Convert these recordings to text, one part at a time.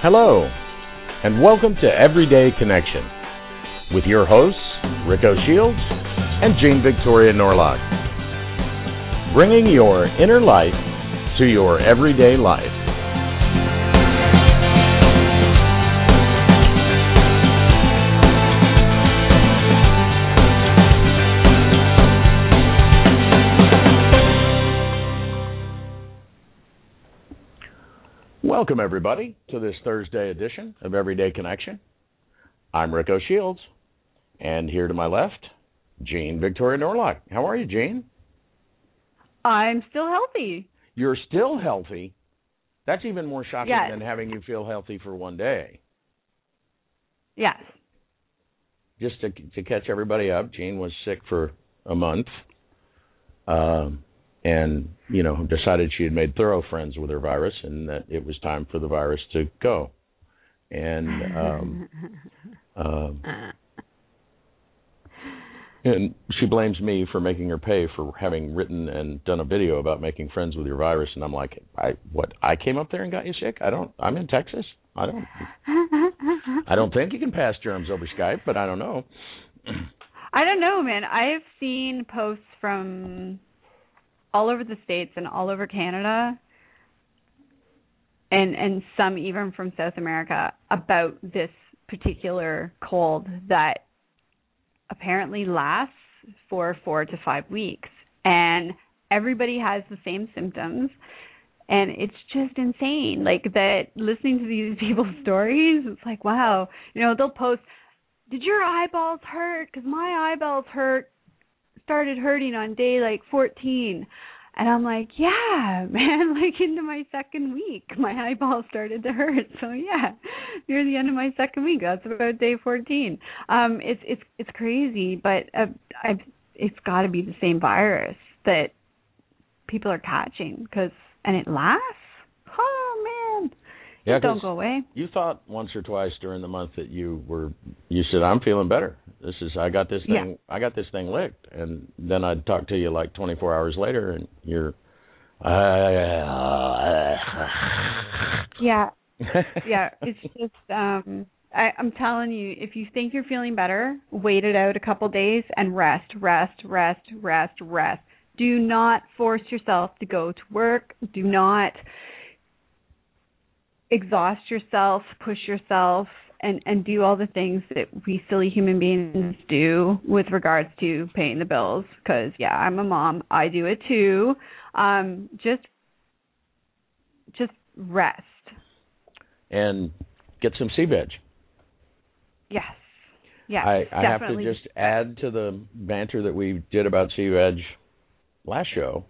Hello, and welcome to Everyday Connection with your hosts, Rico Shields and Jean Victoria Norlock. Bringing your inner light to your everyday life. Welcome, everybody, to this Thursday edition of Everyday Connection. I'm Rico Shields, and here to my left, Jean Victoria Norlock. How are you, Jean? I'm still healthy. You're still healthy. That's even more shocking Yes. than having you feel healthy for one day. Yes. Just to to catch everybody up, Jean was sick for a month, um, and you know decided she had made thorough friends with her virus, and that it was time for the virus to go. And um, um, and she blames me for making her pay for having written and done a video about making friends with your virus. And I'm like, I what? I came up there and got you sick? I don't. I'm in Texas. I don't. I don't think you can pass germs over Skype, but I don't know. I don't know, man. I've seen posts from all over the states and all over Canada and and some even from South America about this particular cold that apparently lasts for 4 to 5 weeks. And everybody has the same symptoms. And it's just insane like that listening to these people's stories it's like wow. You know they'll post did your eyeballs hurt? Because my eyeballs hurt started hurting on day like 14 and i'm like yeah man like into my second week my eyeballs started to hurt. So yeah near the end of my second week that's about day 14 um it's it's it's crazy but uh, i've it's got to be the same virus that people are catching because and it lasts Yeah, don't go away You thought once or twice during the month that you were. You said, "I'm feeling better. This is. I got this Yeah. thing. I got this thing licked." And then I'd talk to you like 24 hours later, and you're. yeah yeah, it's just um I, I'm telling you, if you think you're feeling better, wait it out a couple days and rest, rest, rest, rest, rest. Do not force yourself to go to work. Do not exhaust yourself, push yourself, and and do all the things that we silly human beings do with regards to paying the bills. Because yeah, I'm a mom. I do it too. Um, just just rest. and get some sea veg. Yes. Yes. I, I have to just add to the banter that we did about sea veg last show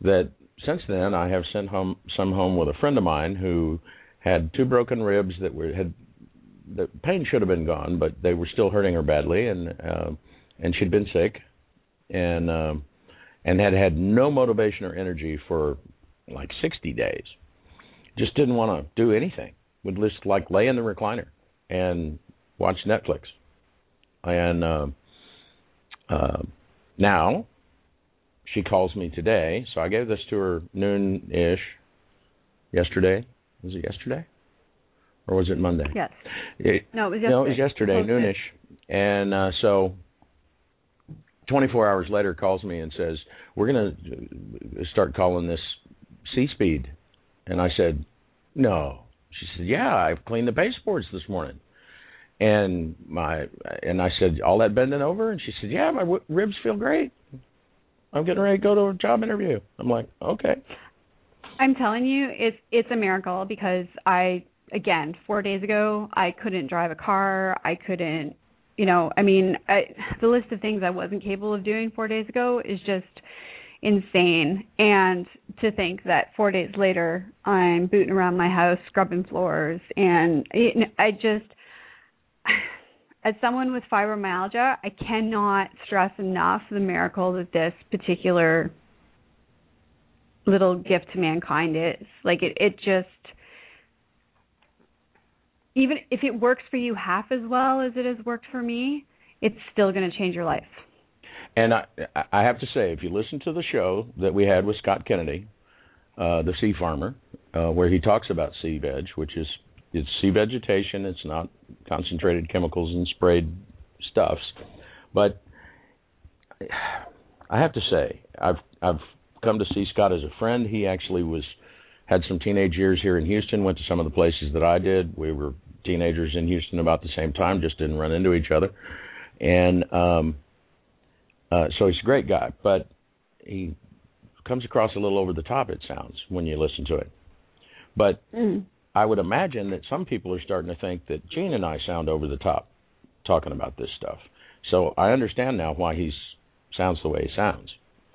that since then I have sent home some home with a friend of mine who had two broken ribs that were had the pain should have been gone, but they were still hurting her badly, and uh, and she'd been sick, and um, and had had no motivation or energy for like 60 days. Just didn't want to do anything. Would just like lay in the recliner and watch Netflix. And uh, uh, now she calls me today, so I gave this to her noon ish yesterday. Was it yesterday? Or was it Monday? Yes. It, No, it was no, it was yesterday. yesterday, Posted. noonish. And uh, so 24 hours later calls me and says, "We're going to start calling this C-speed." And I said, "No." She said, "Yeah, I've cleaned the baseboards this morning." And my and I said, "All that bending over?" And she said, "Yeah, my w- ribs feel great. I'm getting ready to go to a job interview." I'm like, "Okay." I'm telling you, it's it's a miracle because I again, 4 days ago, I couldn't drive a car. I couldn't, you know, I mean, I, the list of things I wasn't capable of doing 4 days ago is just insane. And to think that four days later, I'm booting around my house, scrubbing floors, and I just, as someone with fibromyalgia, I cannot stress enough the miracle that this particular little gift to mankind is. Like it, it just even if it works for you half as well as it has worked for me, it's still going to change your life. And I, I have to say, if you listen to the show that we had with Scott Kennedy, uh, the sea farmer, uh, where he talks about sea veg, which is it's sea vegetation. It's not concentrated chemicals and sprayed stuffs. But I have to say, I've I've come to see Scott as a friend. He actually was had some teenage years here in Houston. Went to some of the places that I did. We were teenagers in Houston about the same time, just didn't run into each other. And um, uh, so he's a great guy, but he comes across a little over the top. It sounds when you listen to it, but mm. I would imagine that some people are starting to think that Jean and I sound over the top talking about this stuff. So I understand now why he sounds the way he sounds.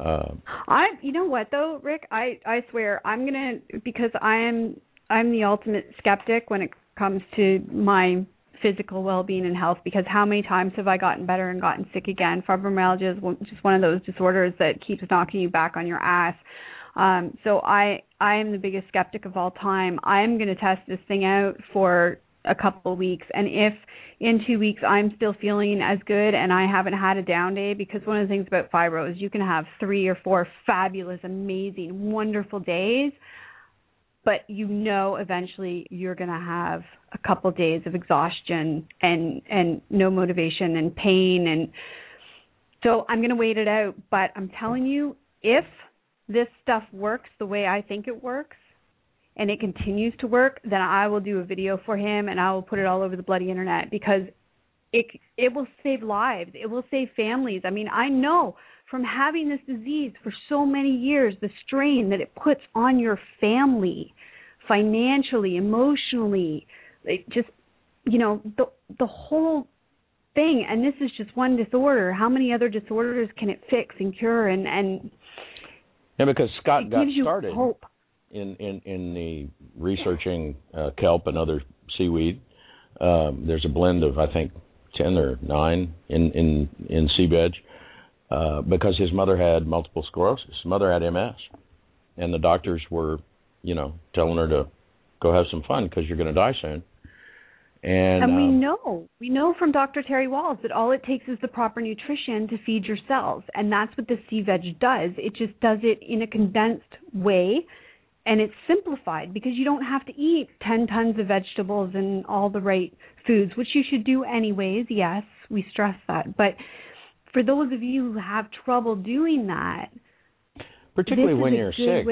Uh, I, you know what though, Rick, I I swear I'm gonna because I am I'm the ultimate skeptic when it comes to my physical well-being and health because how many times have I gotten better and gotten sick again? Fibromyalgia is just one of those disorders that keeps knocking you back on your ass. Um, so I I am the biggest skeptic of all time. I am going to test this thing out for a couple weeks, and if in two weeks I'm still feeling as good and I haven't had a down day, because one of the things about fibro is you can have three or four fabulous, amazing, wonderful days but you know eventually you're going to have a couple days of exhaustion and and no motivation and pain. And so I'm going to wait it out. But I'm telling you if this stuff works the way I think it works and it continues to work then I will do a video for him and I will put it all over the bloody internet because it it will save lives it will save families I mean I know from having this disease for so many years, the strain that it puts on your family, financially, emotionally, it just you know the the whole thing. And this is just one disorder. How many other disorders can it fix and cure? And and yeah, because Scott got started hope. In in in the researching uh, kelp and other seaweed. Um, there's a blend of I think ten or nine in in in sea veg uh, because his mother had multiple sclerosis. His mother had MS, and the doctors were, you know, telling her to go have some fun because you're going to die soon. And, and we um, know, we know from Dr. Terry Wahls that all it takes is the proper nutrition to feed your cells, and that's what the sea veg does. It just does it in a condensed way, and it's simplified because you don't have to eat 10 tons of vegetables and all the right foods, which you should do anyways. Yes, we stress that, but for those of you who have trouble doing that, particularly when you're sick,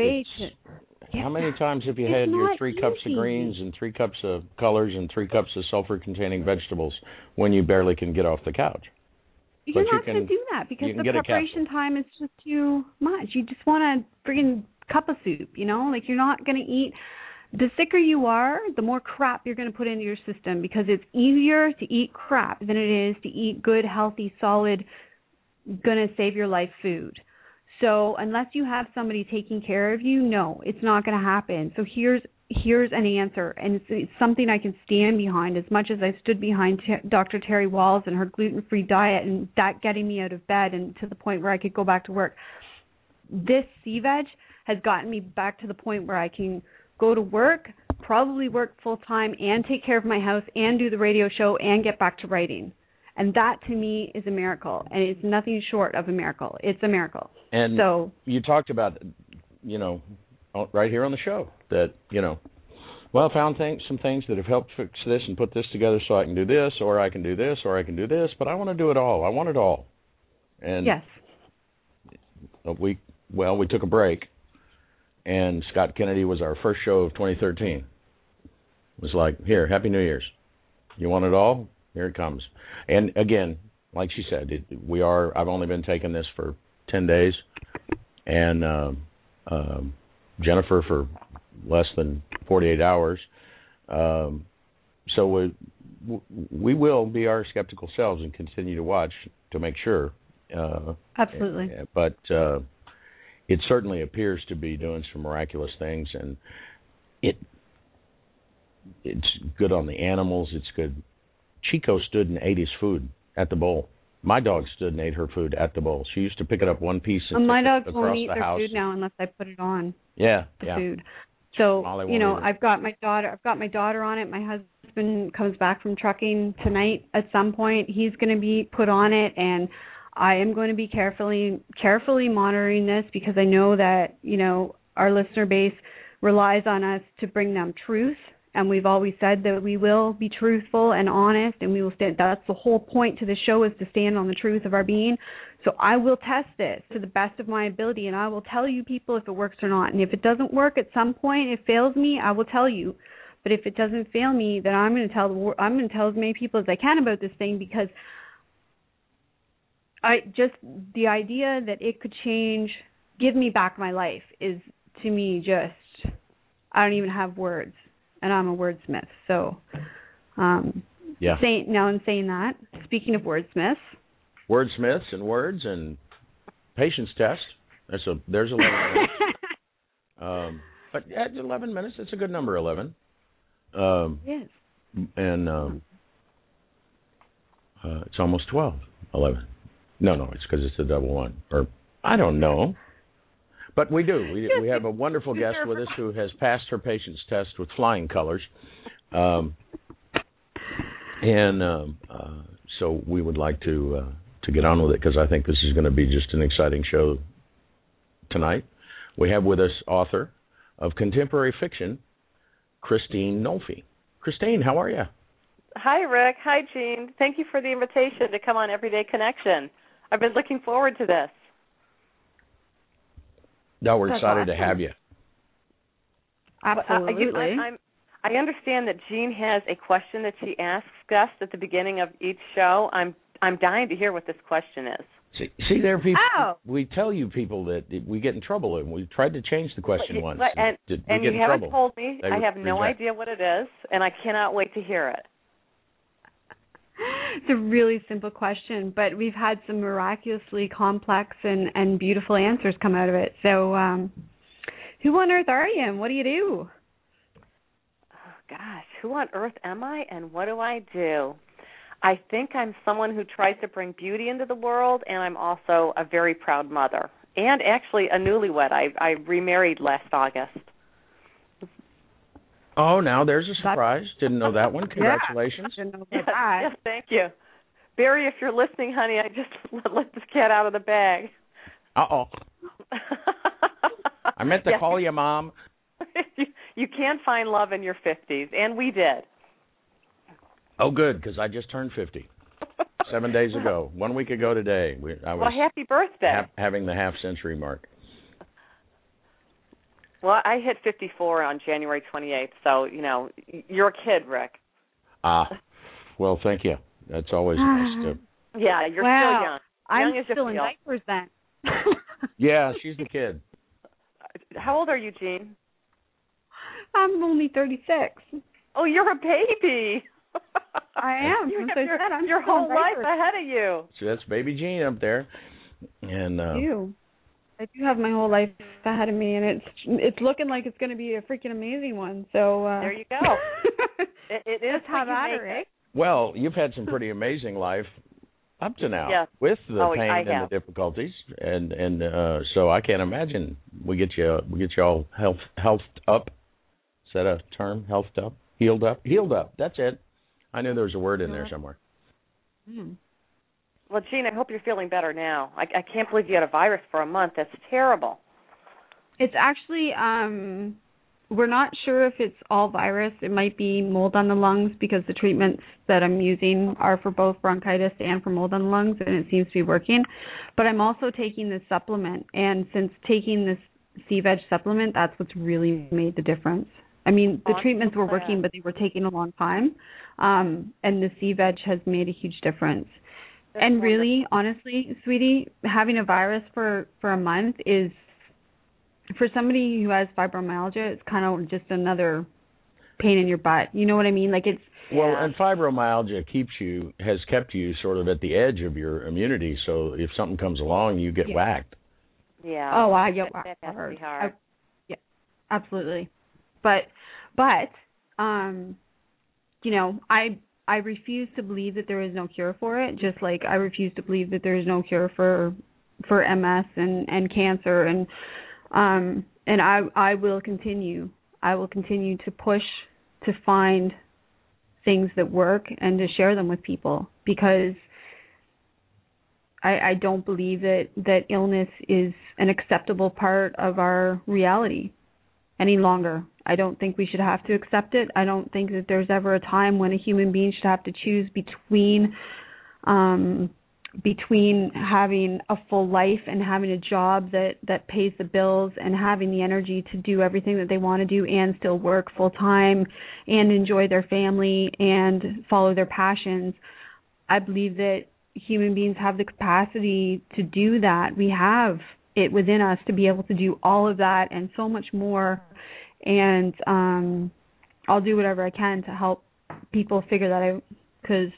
yeah, how many times have you had your three easy. cups of greens and three cups of colors and three cups of sulfur-containing vegetables when you barely can get off the couch? You're but not you going to do that because the preparation time is just too much. You just want to friggin' cup of soup, you know? Like you're not going to eat the sicker you are, the more crap you're going to put into your system because it's easier to eat crap than it is to eat good, healthy, solid going to save your life food. So unless you have somebody taking care of you, no, it's not going to happen. So here's here's an answer, and it's, it's something I can stand behind. As much as I stood behind t- Dr. Terry Wahls and her gluten-free diet, and that getting me out of bed and to the point where I could go back to work. This sea veg has gotten me back to the point where I can go to work, probably work full time, and take care of my house, and do the radio show, and get back to writing. And that to me is a miracle, and it's nothing short of a miracle. It's a miracle. And so you talked about, you know, right here on the show that you know, well, I found things, some things that have helped fix this and put this together so I can do this, or I can do this, or I can do this, but I want to do it all. I want it all. And yes, we well, we took a break, and Scott Kennedy was our first show of 2013. It was like, here, Happy New Year's. You want it all? Here it comes. And again, like she said, it, we are. I've only been taking this for ten days, and uh, um, Jennifer for less than forty-eight hours. Um, so we we will be our skeptical selves and continue to watch to make sure. Uh, Absolutely. But uh, it certainly appears to be doing some miraculous things, and it it's good on the animals. It's good. Chico stood and ate his food at the bowl. My dog stood and ate her food at the bowl. She used to pick it up one piece and And my dogs won't eat the their house. food now unless I put it on Yeah, the yeah. food. So Molly you know. I've got my daughter. I've got my daughter on it. My husband comes back from trucking tonight. At some point, he's going to be put on it, and I am going to be carefully carefully monitoring this because I know that you know our listener base relies on us to bring them truth. And we've always said that we will be truthful and honest, and we will stand. That's the whole point to the show is to stand on the truth of our being. So I will test this to the best of my ability, and I will tell you people if it works or not. And if it doesn't work at some point, it fails me, I will tell you. But if it doesn't fail me, then I'm going to tell the I'm going to tell as many people as I can about this thing because I just the idea that it could change, give me back my life is to me just I don't even have words, and I'm a wordsmith. So, um, Yeah. saying now in saying that, speaking of wordsmiths, Wordsmiths and words and patience test. That's a there's eleven. Um, but at eleven minutes, it's a good number. Eleven. Um, yes. and um, uh, it's almost twelve. Eleven. No, no, it's because it's a double one. Or I don't know. But we do. We we have a wonderful guest with us who has passed her patience test with flying colors. Um, and um, uh, so we would like to uh, to get on with it because I think this is going to be just an exciting show tonight. We have with us author of contemporary fiction, Christine Nolfi. Christine, how are you? Hi, Rick. Hi, Jean. Thank you for the invitation to come on Everyday Connection. I've been looking forward to this. No, we're That's excited to have you. But, uh, Absolutely. you- I, I'm, I understand that Jean has a question that she asks guests at the beginning of each show. I'm I'm dying to hear what this question is. See, see there, people. Ow. We tell you people that we get in trouble, and we tried to change the question But- once. but- and Did we and you haven't trouble? told me. They I have no reject. idea what it is, and I cannot wait to hear it. It's a really simple question, but we've had some miraculously complex and, and beautiful answers come out of it. So, um, who on earth are you and what do you do? Oh, gosh, who on earth am I, and what do I do? I think I'm someone who tries to bring beauty into the world, and I'm also a very proud mother, and actually a newlywed. I I remarried last August. Oh, now there's a surprise. Didn't know that one. Congratulations. Didn't know about Yes, that. yes, thank you, Barry. If you're listening, honey, I just let, let this cat out of the bag. Uh oh. I meant to Yes. call you, Mom. you, you can find love in your 50s, and we did. Oh, good, because I just turned 50 seven days ago. One week ago today, we, I was Well, happy birthday. ha- having the half century mark. Well, I hit 54 on January 28th, so you know you're a kid, Rick. Ah, well, thank you. That's always nice to. Yeah, you're wow. still young. I'm Young as you still in feel. diapers then. Yeah, she's the kid. How old are you, Jean? I'm only 36. Oh, you're a baby. I am. You As have I your, said, I'm your still in whole life ahead of you. So that's baby Jean up there, and uh, I do. I do have my whole life ahead of me, and it's it's looking like it's going to be a freaking amazing one. So uh, There you go. It, it is Let's you at make her, it. eh? well, you've had some pretty amazing life up to now Yes. with the Oh, pain I and have. the difficulties, and and uh, so I can't imagine we get you we get you all health healthed up. Is that a term? Healthed up, healed up, healed up. That's it. I knew there was a word in there somewhere. Hmm. Well, Jean, I hope you're feeling better now. I, I can't believe you had a virus for a month. That's terrible. It's actually um we're not sure if it's all virus. It might be mold on the lungs because the treatments that I'm using are for both bronchitis and for mold on the lungs and it seems to be working. But I'm also taking this supplement and since taking this sea veg supplement, that's what's really made the difference. I mean, the treatments were working, but they were taking a long time. Um, and the sea veg has made a huge difference. That's and really, honestly, sweetie, having a virus for for a month is for somebody who has fibromyalgia, it's kind of just another pain in your butt. You know what I mean? Like it's Well, Yeah. and fibromyalgia keeps you has kept you sort of at the edge of your immunity. So if something comes along, you get Yeah. whacked. Yeah. Oh, I get that, that has hard. to be hard. I, yeah, absolutely. But but um, you know, I I refuse to believe that there is no cure for it. Just like I refuse to believe that there is no cure for for MS and and cancer and um and I I will continue. I will continue to push to find things that work and to share them with people because I, I don't believe that that illness is an acceptable part of our reality any longer. I don't think we should have to accept it. I don't think that there's ever a time when a human being should have to choose between um between having a full life and having a job that that pays the bills and having the energy to do everything that they want to do and still work full time and enjoy their family and follow their passions. I believe that human beings have the capacity to do that. We have it within us to be able to do all of that and so much more. And um, I'll do whatever I can to help people figure that out because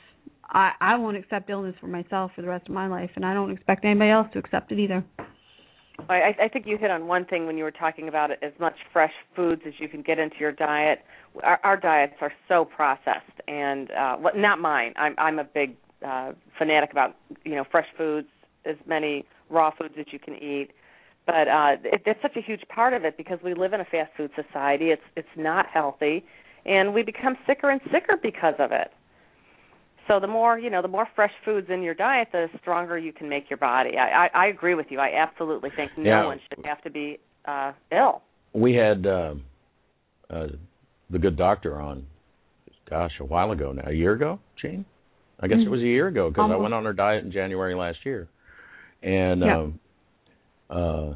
I I won't accept illness for myself for the rest of my life, and I don't expect anybody else to accept it either. I, I think you hit on one thing when you were talking about it, as much fresh foods as you can get into your diet. Our, our diets are so processed, and uh, not mine. I'm I'm a big uh, fanatic about you know fresh foods, as many raw foods that you can eat. But uh, it, it's such a huge part of it because we live in a fast food society. It's it's not healthy, and we become sicker and sicker because of it. So the more you know, the more fresh foods in your diet, the stronger you can make your body. I I, I agree with you. I absolutely think no Yeah. one should have to be uh ill. We had uh, uh, the good doctor on, gosh, a while ago now, a year ago, Jean. I guess it was a year ago because I went on her diet in January last year, and Yeah. um, uh,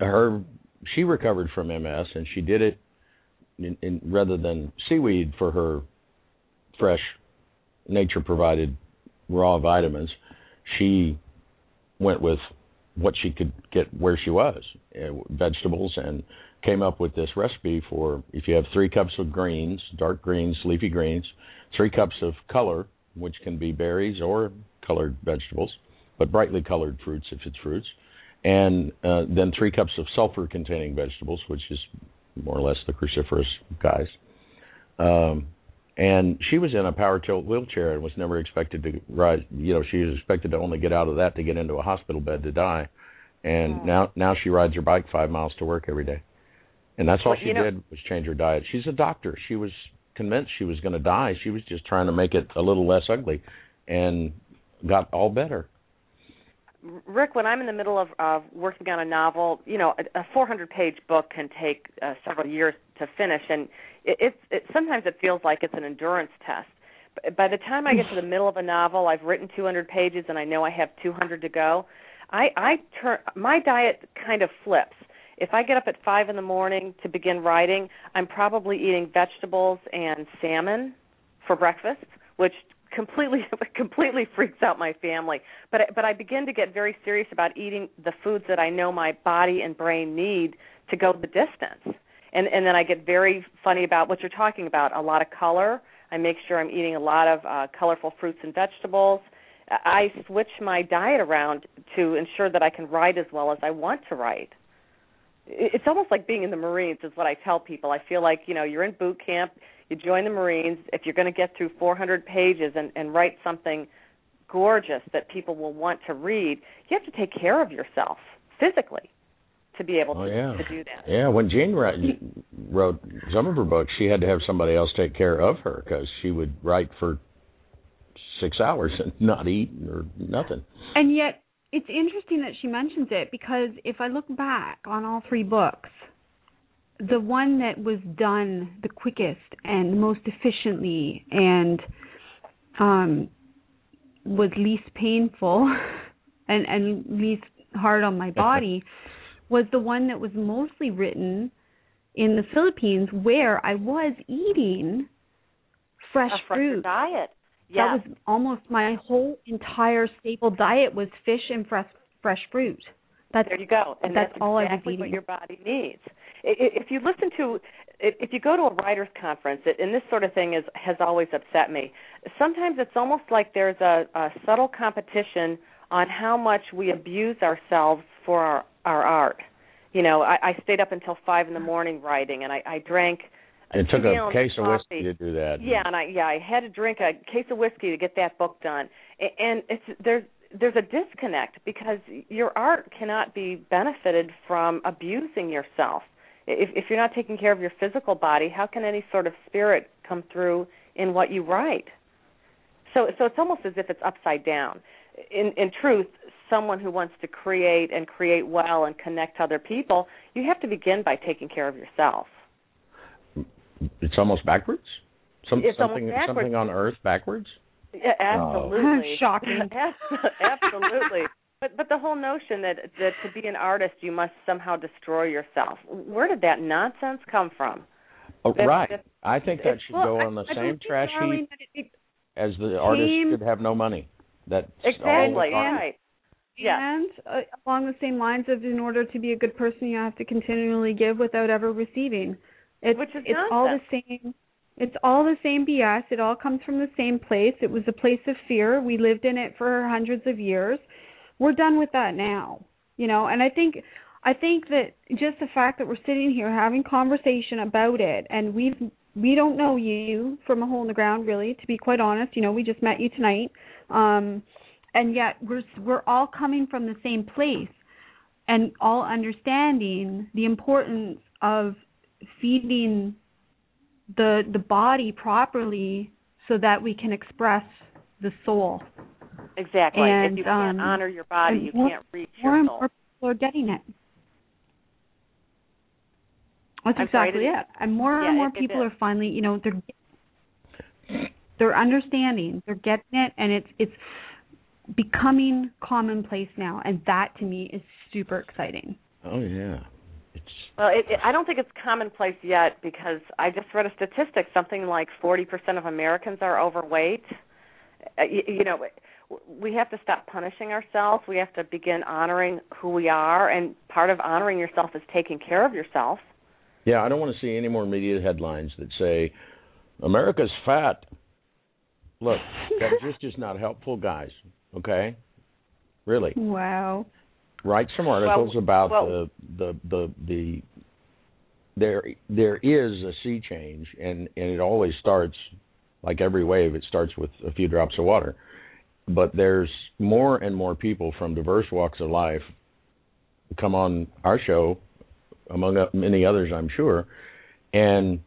her she recovered from MS and she did it in, in rather than seaweed for her fresh nature provided raw vitamins, she went with what she could get where she was, uh, vegetables, and came up with this recipe for if you have three cups of greens, dark greens, leafy greens, three cups of color, which can be berries or colored vegetables, but brightly colored fruits if it's fruits, and uh, then three cups of sulfur containing vegetables, which is more or less the cruciferous guys. Um, and she was in a power tilt wheelchair and was never expected to rise. You know, she was expected to only get out of that to get into a hospital bed to die. And now, now she rides her bike five miles to work every day. And that's all Well, she know- did was change her diet. She's a doctor. She was convinced she was going to die. She was just trying to make it a little less ugly, and got all better. Rick, when I'm in the middle of, of working on a novel, you know, a, a 400-page book can take uh, several years to finish, and it, it, it sometimes it feels like it's an endurance test. But by the time I get to the middle of a novel, I've written 200 pages, and I know I have 200 to go. I, I turn my diet kind of flips. If I get up at five in the morning to begin writing, I'm probably eating vegetables and salmon for breakfast, which completely completely freaks out my family. But but I begin to get very serious about eating the foods that I know my body and brain need to go the distance. And and then I get very funny about what you're talking about. A lot of color. I make sure I'm eating a lot of uh, colorful fruits and vegetables. I switch my diet around to ensure that I can write as well as I want to write. It's almost like being in the Marines, is what I tell people. I feel like you know you're in boot camp, you join the Marines. If you're going to get through 400 pages and, and write something gorgeous that people will want to read, you have to take care of yourself physically to be able Oh to, yeah, to do that. yeah. When Jane wrote, wrote some of her books, she had to have somebody else take care of her because she would write for six hours and not eat or nothing. And yet, it's interesting that she mentions it because if I look back on all three books, the one that was done the quickest and most efficiently and um, was least painful and, and least hard on my body was the one that was mostly written in the Philippines where I was eating fresh A fresher fruit. diet. Yes. That was almost my whole entire staple diet was fish and fresh fresh fruit. That's there you go, and that's that's, all I was exactly what your body needs. I- i- If you listen to, if if you go to a writers' conference, and this sort of thing is has always upset me. Sometimes it's almost like there's a, a subtle competition on how much we abuse ourselves for our our art. You know, I, I stayed up until five in the morning writing, and I, I drank. It took a case of coffee. whiskey to do that. Yeah, and I yeah I had to drink a case of whiskey to get that book done, and it's there's there's a disconnect because your art cannot be benefited from abusing yourself. If if you're not taking care of your physical body, how can any sort of spirit come through in what you write? So so it's almost as if it's upside down. In in truth, someone who wants to create and create well and connect to other people, you have to begin by taking care of yourself. It's almost backwards. Some, it's something almost backwards. something on Earth backwards. Yeah, absolutely. Shocking. absolutely. But but the whole notion that that to be an artist you must somehow destroy yourself. Where did that nonsense come from? Oh, That- right. that- I think that should Well, go on the I same believe, trash heap it- it- as the artist should have no money. That's Exactly. all Right. Yeah. And uh, along the same lines of, in order to be a good person, you have to continually give without ever receiving. It's Which is it's all the nonsense. same. It's all the same BS. It all comes from the same place. It was a place of fear. We lived in it for hundreds of years. We're done with that now. You know, and I think I think that just the fact that we're sitting here having conversation about it and we've we don't know you from a hole in the ground really, to be quite honest. You know, we just met you tonight. Um and yet we're we're all coming from the same place and all understanding the importance of feeding the the body properly so that we can express the soul. Exactly. And, if you can't um, honor your body, you more- can't reach More your and soul. more people are getting it. That's I'm exactly did- it. And more Yeah, and more it- it people is. are finally, you know, they're they're understanding, they're getting it, and it's it's becoming commonplace now, and that to me is super exciting. Oh yeah. It's Well, it, it, I don't think it's commonplace yet because I just read a statistic. Something like 40% of Americans are overweight. Uh, you, you know, we have to stop punishing ourselves. We have to begin honoring who we are, and part of honoring yourself is taking care of yourself. yeah, I don't want to see any more media headlines that say America's fat. Look, that just is not helpful, guys. Okay? Really. Wow. Write some articles Well- about well- the, the the the there there is a sea change and and it always starts like every wave it starts with a few drops of water but there's more and more people from diverse walks of life come on our show among many others I'm sure and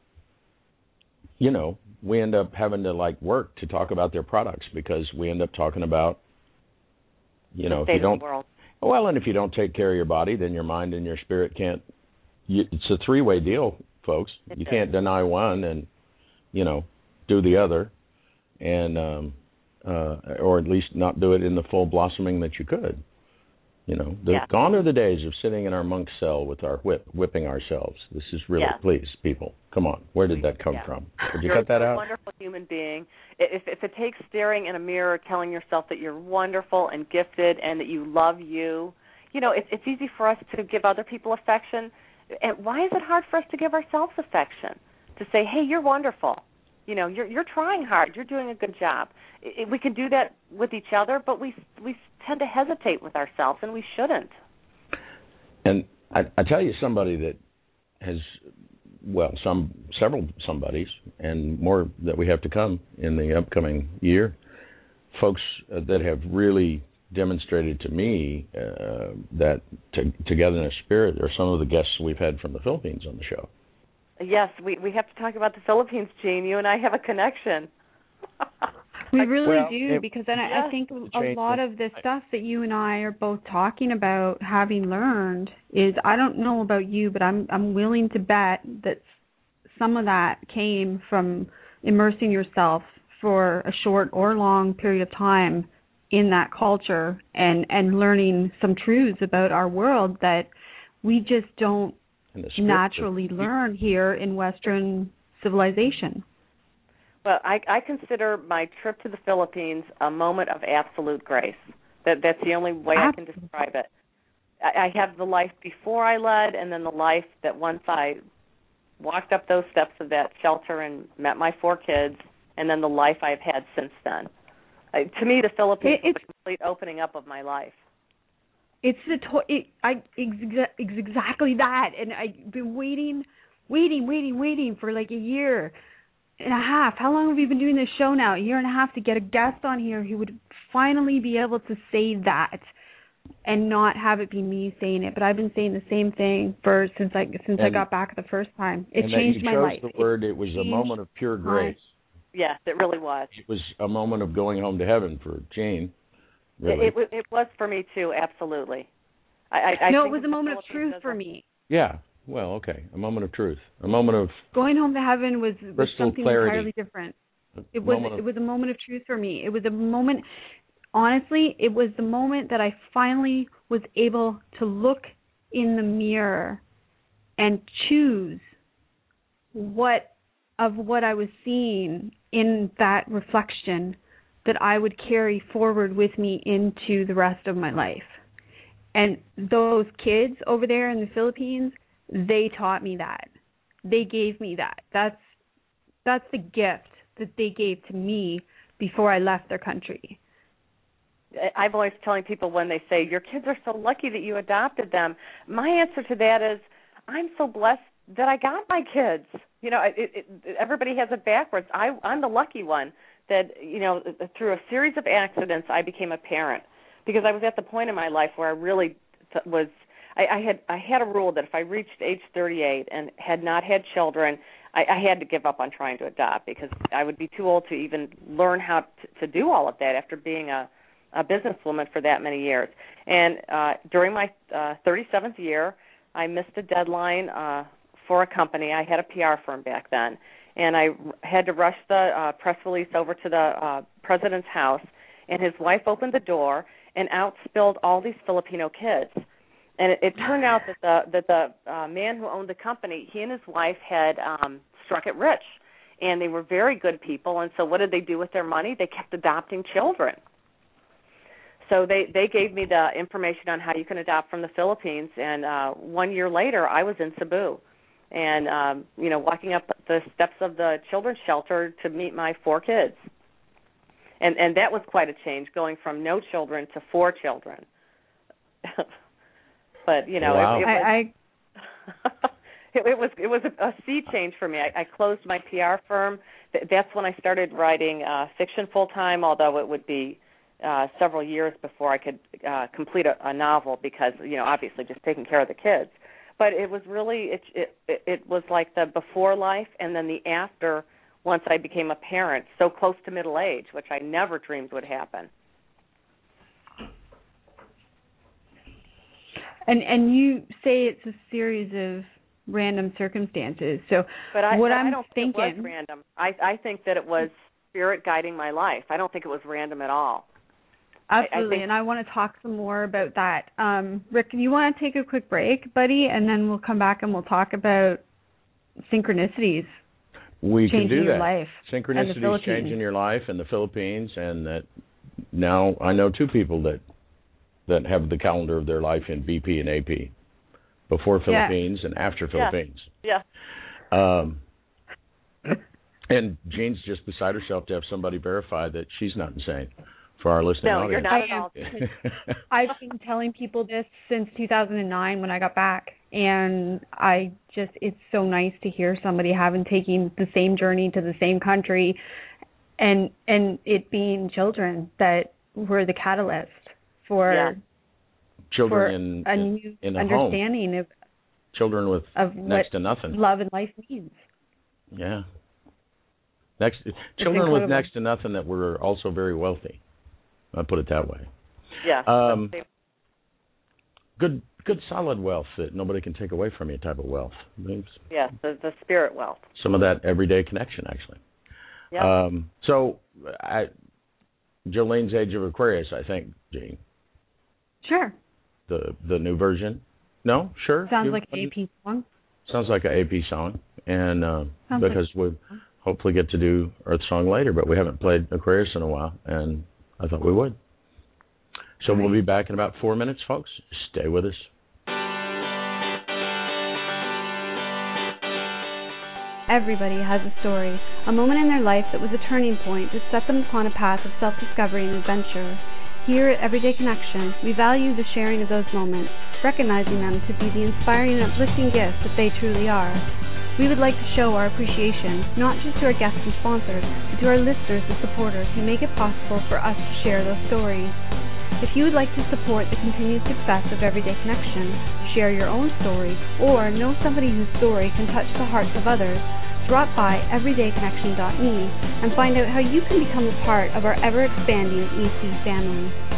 you know we end up having to like work to talk about their products because we end up talking about you know if you don't world. Well, and if you don't take care of your body, then your mind and your spirit can't. You, it's a three-way deal, folks. It you is. can't deny one and, you know, do the other, and um, uh, or at least not do it in the full blossoming that you could. You know, the, Yeah. gone are the days of sitting in our monk cell with our whip, whipping ourselves. This is really, Yes. please, people, come on. Where did that come Yeah. from? Did you you're, cut that a out? wonderful human being. If if it takes staring in a mirror, telling yourself that you're wonderful and gifted and that you love you, you know, it's it's easy for us to give other people affection. And why is it hard for us to give ourselves affection? To say, "Hey, you're wonderful." You know, you're you're trying hard. You're doing a good job. I- we can do that with each other, but we we tend to hesitate with ourselves, and we shouldn't. And I, I tell you, somebody that has, well, some several somebodies, and more that we have to come in the upcoming year. Folks that have really demonstrated to me uh, that t- togetherness spirit are some of the guests we've had from the Philippines on the show. Yes, we we have to talk about the Philippines, Jean. You and I have a connection. We really Well, do it- because then I, Yeah. I think a lot of the stuff that you and I are both talking about having learned is I don't know about you, but I'm I'm willing to bet that some of that came from immersing yourself for a short or long period of time in that culture and and learning some truths about our world that we just don't And the spirit naturally learn here in Western civilization. Well, I, I consider my trip to the Philippines a moment of absolute grace. That that's the only way I can describe it. I, I have the life before I led, and then the life that once I walked up those steps of that shelter and met my four kids, and then the life I've had since then. Uh, to me, the Philippines It- was a complete opening up of my life. It's the to- it, I exa- it's exactly that, and I've been waiting, waiting, waiting, waiting for like a year and a half. How long have we been doing this show now? A year and a half to get a guest on here who would finally be able to say that and not have it be me saying it. But I've been saying the same thing for since I since And- I got back the first time. It and changed that my you chose life. the word. It was a moment of pure my- grace. Yes, it really was. It was a moment of going home to heaven for Jane. It, Really. it, wa- it was for me too, absolutely. I, I, I no, it was a moment of truth for me. yeah. Well, okay. A moment of truth. A moment of Going home to heaven was, was something clarity. entirely different. It was of, it was a moment of truth for me. It was a moment honestly, it was the moment that I finally was able to look in the mirror and choose what of what I was seeing in that reflection that I would carry forward with me into the rest of my life. And those kids over there in the Philippines, they taught me that. They gave me that. That's that's the gift that they gave to me before I left their country. I'm always telling people when they say your kids are so lucky that you adopted them. My answer to that is I'm so blessed that I got my kids. You know, it, it, everybody has it backwards. I, I'm the lucky one that you know through a series of accidents I became a parent because I was at the point in my life where I really was. I, I had I had a rule that if I reached age 38 and had not had children, I, I had to give up on trying to adopt because I would be too old to even learn how to, to do all of that after being a a businesswoman for that many years. And uh, during my uh, 37th year, I missed a deadline uh, for a company. I had a PR firm back then, and I had to rush the uh, press release over to the uh, president's house. And his wife opened the door and out spilled all these Filipino kids. And it, it turned out that the that the uh, man who owned the company, he and his wife had um, struck it rich, and they were very good people. And so, what did they do with their money? They kept adopting children. So they they gave me the information on how you can adopt from the Philippines. And uh one year later I was in Cebu. And um you know walking up the steps of the children's shelter to meet my four kids. And and that was quite a change going from no children to four children but you know Wow. it, it was I it, it was it was a, a sea change for me. I, I closed my PR firm. Th- That's when I started writing uh, fiction full time. Although it would be uh, several years before I could uh, complete a, a novel because you know obviously just taking care of the kids. But it was really it, it it it was like the before life and then the after once I became a parent, so close to middle age, which I never dreamed would happen. And and you say it's a series of random circumstances. So But I, what but I'm I don't think it was random. I I think that it was spirit guiding my life. I don't think it was random at all. I absolutely, think- and I want to talk some more about that. Um, Rick, do you want to take a quick break, buddy, and then we'll come back and we'll talk about synchronicities we can changing do your that. life. and Synchronicities changing your life in the Philippines, and that now I know two people that that have the calendar of their life in BP and AP, before Yeah. Philippines and after Philippines. Yeah. Um, and Jean's just beside herself to have somebody verify that she's not insane for our listening No, you're not I at am. all. I've been telling people this since 2009 when I got back, and I just it's so nice to hear somebody having taken the same journey to the same country, and and it being children that were the catalyst for Yeah. Children for a in, new in a home. understanding of children with of next what to nothing. love and life means. Yeah. Next children with next to nothing that were also very wealthy. I put it that way. Yeah. Um, Good good solid wealth that nobody can take away from you type of wealth. There's yes, the the spirit wealth. some of that everyday connection actually. Yeah. Um so I Jolene's Age of Aquarius, I think, Jean. Sure, The the new version. No? Sure. sounds You- like an AP song. Sounds like an AP song. And uh Sounds like- because we hopefully get to do Earth Song later, but we haven't played Aquarius in a while and I thought we would. So we'll be back in about four minutes, folks. Stay with us. Everybody has a story, a moment in their life that was a turning point that set them upon a path of self discovery and adventure. Here at Everyday Connection, we value the sharing of those moments, recognizing them to be the inspiring and uplifting gifts that they truly are. We would like to show our appreciation not just to our guests and sponsors, but to our listeners and supporters who make it possible for us to share those stories. If you would like to support the continued success of Everyday Connection, share your own story, or know somebody whose story can touch the hearts of others, drop by everydayconnection.me and find out how you can become a part of our ever expanding EC family.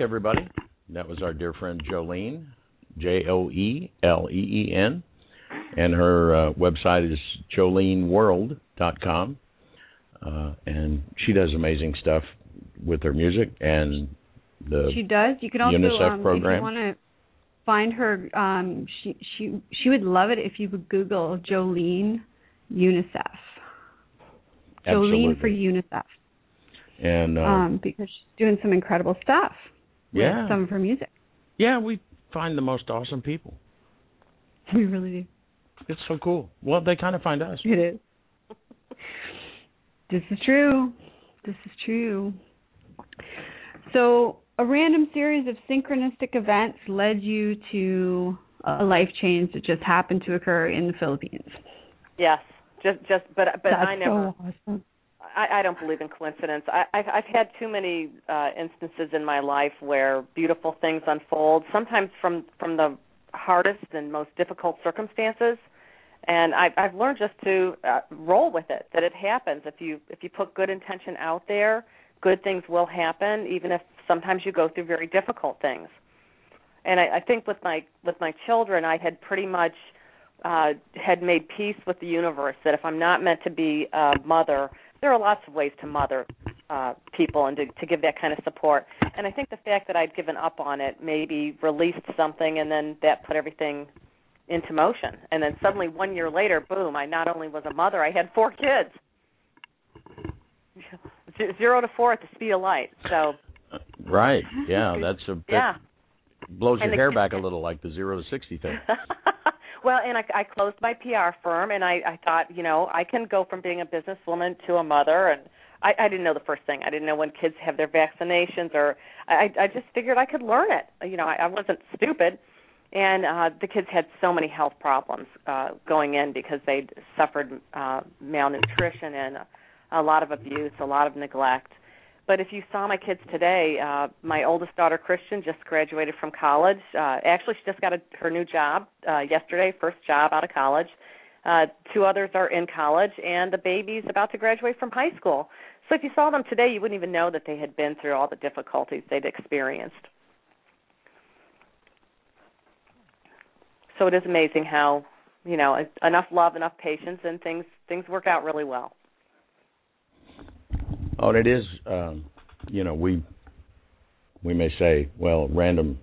Everybody. That was our dear friend Joeleen, J O E L E E N, and her uh, website is joeleenworld.com. Uh, and she does amazing stuff with her music and the she does. You can also UNICEF um, program. if you want to find her. Um, she she she would love it if you would Google Joeleen UNICEF. Joeleen for UNICEF. And uh, um, because she's doing some incredible stuff yeah, some of her music. yeah, we find the most awesome people. We really do. It's so cool. Well, they kind of find us. It is. this is true. This is true. So, a random series of synchronistic events led you to a life change that just happened to occur in the Philippines. Yes, just just but but That's I never so awesome. I, I don't believe in coincidence. I, I've, I've had too many uh, instances in my life where beautiful things unfold, sometimes from from the hardest and most difficult circumstances, and I, I've learned just to uh, roll with it. That it happens if you if you put good intention out there, good things will happen, even if sometimes you go through very difficult things. And I, I think with my with my children, I had pretty much uh, had made peace with the universe that if I'm not meant to be a mother, there are lots of ways to mother uh, people and to, to give that kind of support. And I think the fact that I'd given up on it maybe released something, and then that put everything into motion. And then suddenly, one year later, boom! I not only was a mother, I had four kids. Zero to four at the speed of light. So. Right. Yeah, that's a. yeah. Blows your hair back a little, like the zero to sixty thing. Well, and I, I closed my PR firm, and I, I thought, you know, I can go from being a businesswoman to a mother, and I, I didn't know the first thing. I didn't know when kids have their vaccinations, or I, I just figured I could learn it. You know, I, I wasn't stupid, and uh, the kids had so many health problems uh, going in because they'd suffered uh, malnutrition and a lot of abuse, a lot of neglect but if you saw my kids today, uh, my oldest daughter Christian just graduated from college. Uh, actually, she just got a, her new job uh, yesterday, first job out of college. Uh, two others are in college, and the baby's about to graduate from high school. So if you saw them today, you wouldn't even know that they had been through all the difficulties they'd experienced. So it is amazing how, you know, enough love, enough patience, and things things work out really well. Oh, it is, um, you know, we we may say, well, random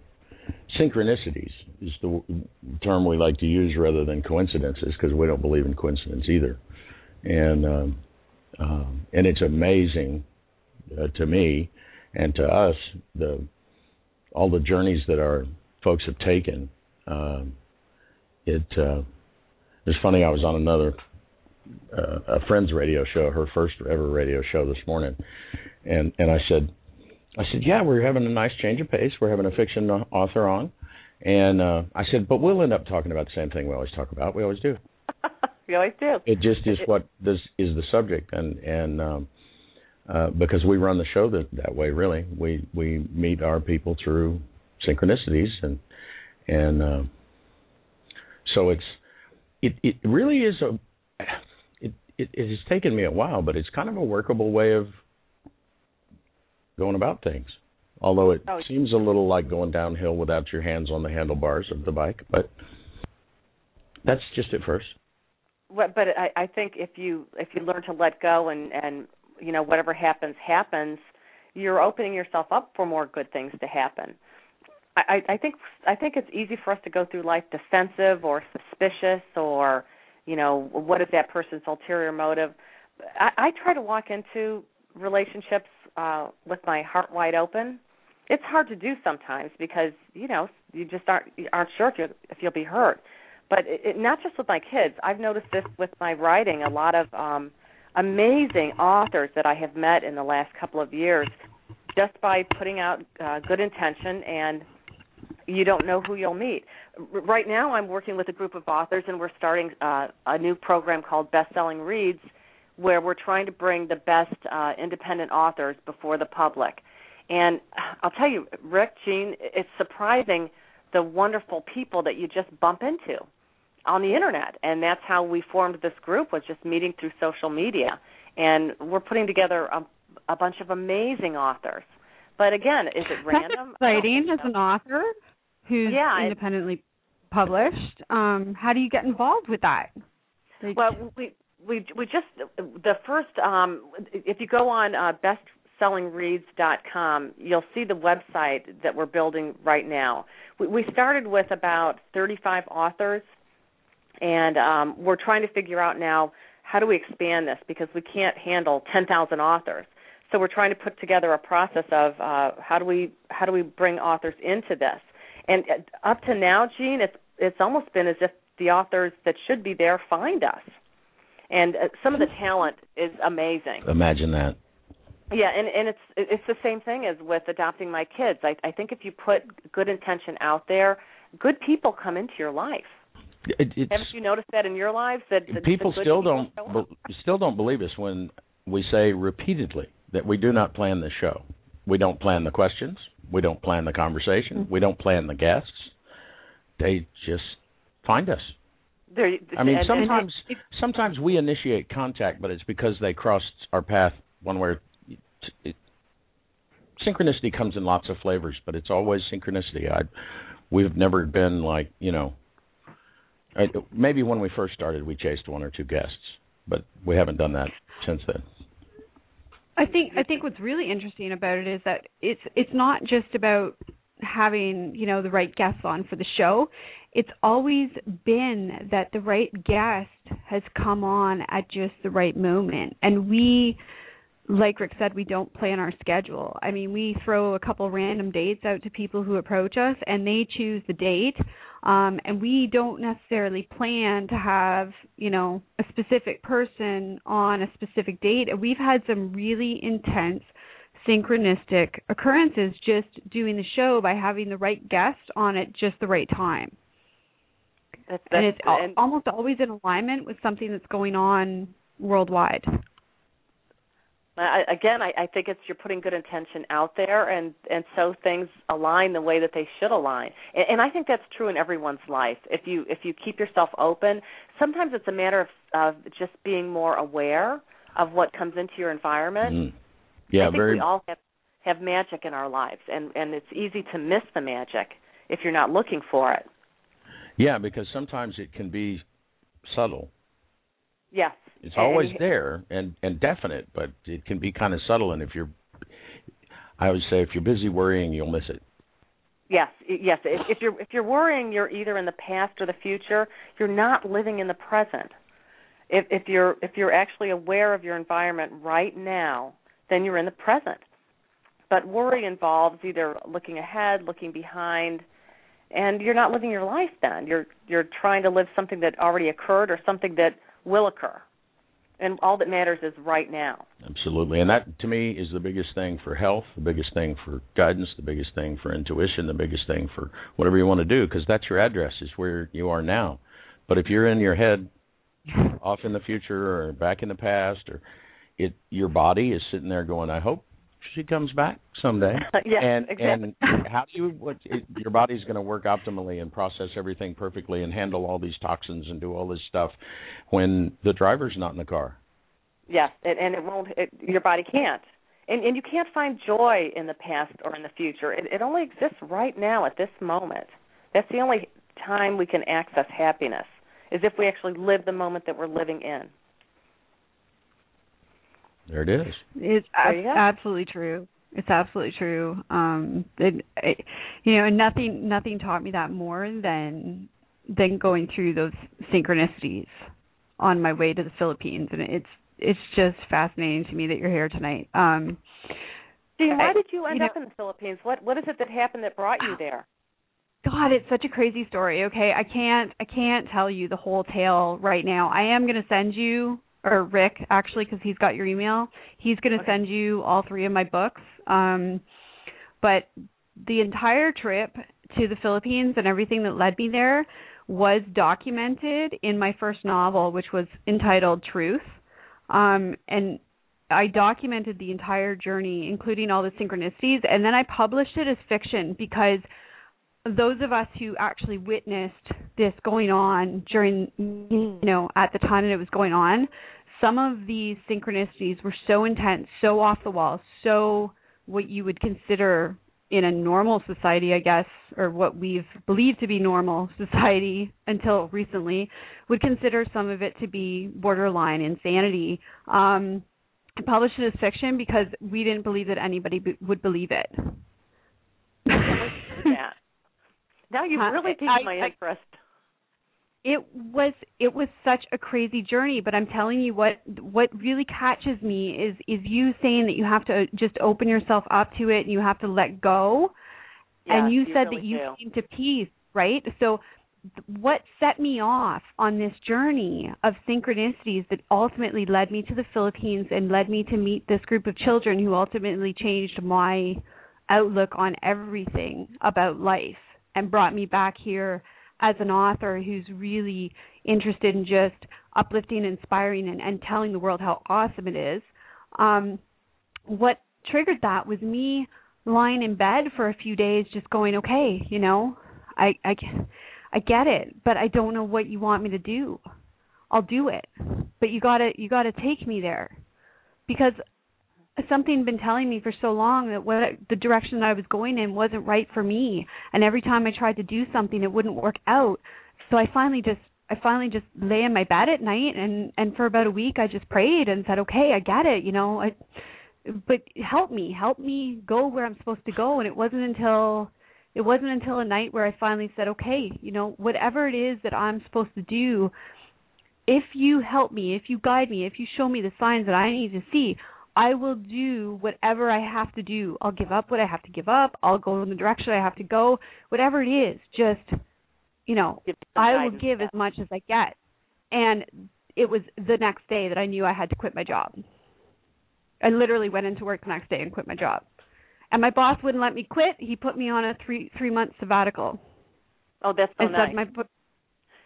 synchronicities is the term we like to use rather than coincidences because we don't believe in coincidence either. And um, um, and it's amazing uh, to me and to us the all the journeys that our folks have taken. Um, it uh, it's funny. I was on another uh, a friend's radio show, her first ever radio show this morning, and and I said, I said, yeah, we're having a nice change of pace. We're having a fiction author on, and uh, I said, but we'll end up talking about the same thing we always talk about. We always do. we always do. It just is what this is the subject, and and um, uh, because we run the show that that way, really, we we meet our people through synchronicities, and and uh, so it's it it really is a it, it has taken me a while, but it's kind of a workable way of going about things. Although it oh. seems a little like going downhill without your hands on the handlebars of the bike, but that's just at first. Well, but I, I think if you if you learn to let go and and you know whatever happens happens, you're opening yourself up for more good things to happen. I, I think I think it's easy for us to go through life defensive or suspicious or you know what is that person's ulterior motive? I, I try to walk into relationships uh with my heart wide open. It's hard to do sometimes because you know you just aren't aren't sure if you if you'll be hurt. But it, it, not just with my kids. I've noticed this with my writing. A lot of um amazing authors that i have met in the last couple of years just by putting out uh, good intention and you don't know who you'll meet. Right now, I'm working with a group of authors, and we're starting uh, a new program called Best Selling Reads, where we're trying to bring the best uh, independent authors before the public. And I'll tell you, Rick, Jean, it's surprising the wonderful people that you just bump into on the internet, and that's how we formed this group was just meeting through social media. And we're putting together a, a bunch of amazing authors. But again, is it random? That's exciting as an author who's yeah, independently published. Um, how do you get involved with that? Like, well, we we we just the first um, if you go on uh, bestsellingreads.com, you'll see the website that we're building right now. We, we started with about 35 authors, and um, we're trying to figure out now how do we expand this because we can't handle 10,000 authors. So we're trying to put together a process of uh, how do we how do we bring authors into this and up to now, Jean, it's it's almost been as if the authors that should be there find us, and uh, some of the talent is amazing. Imagine that. Yeah, and and it's it's the same thing as with adopting my kids. I I think if you put good intention out there, good people come into your life. It, Haven't you noticed that in your lives that people still don't be, still don't believe us when we say repeatedly that we do not plan the show. We don't plan the questions. We don't plan the conversation. Mm-hmm. We don't plan the guests. They just find us. There, I mean, sometimes sometimes we initiate contact, but it's because they crossed our path one way. It, synchronicity comes in lots of flavors, but it's always synchronicity. I, we've never been like you know. I, maybe when we first started, we chased one or two guests, but we haven't done that since then. I think I think what's really interesting about it is that it's it's not just about having you know the right guests on for the show. It's always been that the right guest has come on at just the right moment. And we like Rick said we don't plan our schedule i mean we throw a couple random dates out to people who approach us and they choose the date um and we don't necessarily plan to have you know a specific person on a specific date and we've had some really intense synchronistic occurrences just doing the show by having the right guest on at just the right time. That's, that's, and it's and, almost always in alignment with something that's going on worldwide. I, again, I, I think it's you're putting good intention out there, and and so things align the way that they should align. And, and I think that's true in everyone's life. If you if you keep yourself open, sometimes it's a matter of of just being more aware of what comes into your environment. Mm yeah, I think very. We all have have magic in our lives, and and it's easy to miss the magic if you're not looking for it. Yeah, because sometimes it can be subtle. Yes. It's always there and and definite, but it can be kind of subtle. And if you're, I always say, if you're busy worrying, you'll miss it. Yes, yes. If, if you're if you're worrying, you're either in the past or the future. You're not living in the present. If if you're if you're actually aware of your environment right now, then you're in the present. But worry involves either looking ahead, looking behind, and you're not living your life then. You're you're trying to live something that already occurred or something that will occur. And all that matters is right now. Absolutely. And that to me is the biggest thing for health, the biggest thing for guidance, the biggest thing for intuition, the biggest thing for whatever you want to do because that's your address is where you are now. But if you're in your head off in the future or back in the past or it your body is sitting there going, I hope she comes back someday. yeah, and exactly. and how do you what it, your body's going to work optimally and process everything perfectly and handle all these toxins and do all this stuff when the driver's not in the car. Yes, it, and it won't. It, your body can't, and and you can't find joy in the past or in the future. It, it only exists right now at this moment. That's the only time we can access happiness is if we actually live the moment that we're living in. There it is. It's ab- absolutely true. It's absolutely true. Um, it, it, you know, and nothing nothing taught me that more than than going through those synchronicities on my way to the Philippines, and it's it's just fascinating to me that you're here tonight. Um, See, why did you end you know, up in the Philippines? What what is it that happened that brought you there? God, it's such a crazy story. Okay, I can't I can't tell you the whole tale right now. I am going to send you or Rick actually because he's got your email. He's going to okay. send you all three of my books. Um, but the entire trip to the Philippines and everything that led me there was documented in my first novel, which was entitled Truth. Um, and I documented the entire journey, including all the synchronicities, and then I published it as fiction because those of us who actually witnessed this going on during you know at the time that it was going on some of these synchronicities were so intense so off the wall so what you would consider in a normal society i guess or what we've believed to be normal society until recently would consider some of it to be borderline insanity. Um I published as fiction because we didn't believe that anybody b- would believe it now you've really piqued my interest. It was it was such a crazy journey, but I'm telling you what what really catches me is is you saying that you have to just open yourself up to it and you have to let go. Yes, and you, you said really that you do. came to peace, right? So what set me off on this journey of synchronicities that ultimately led me to the Philippines and led me to meet this group of children who ultimately changed my outlook on everything about life and brought me back here as an author who's really interested in just uplifting, inspiring, and, and telling the world how awesome it is. Um, what triggered that was me lying in bed for a few days, just going, okay, you know, I I I get it, but I don't know what you want me to do. I'll do it, but you gotta you gotta take me there, because something been telling me for so long that what the direction that I was going in wasn't right for me, and every time I tried to do something, it wouldn't work out. So I finally just I finally just lay in my bed at night and and for about a week I just prayed and said, "Okay, I get it, you know, I but help me, help me go where I'm supposed to go." And it wasn't until it wasn't until a night where I finally said, "Okay, you know, whatever it is that I'm supposed to do, if you help me, if you guide me, if you show me the signs that I need to see, I will do whatever I have to do. I'll give up what I have to give up. I'll go in the direction I have to go. Whatever it is, just you know, I will give as much as I get. And it was the next day that I knew I had to quit my job. I literally went into work the next day and quit my job. And my boss wouldn't let me quit. He put me on a three three month sabbatical. Oh, that's so nice. My,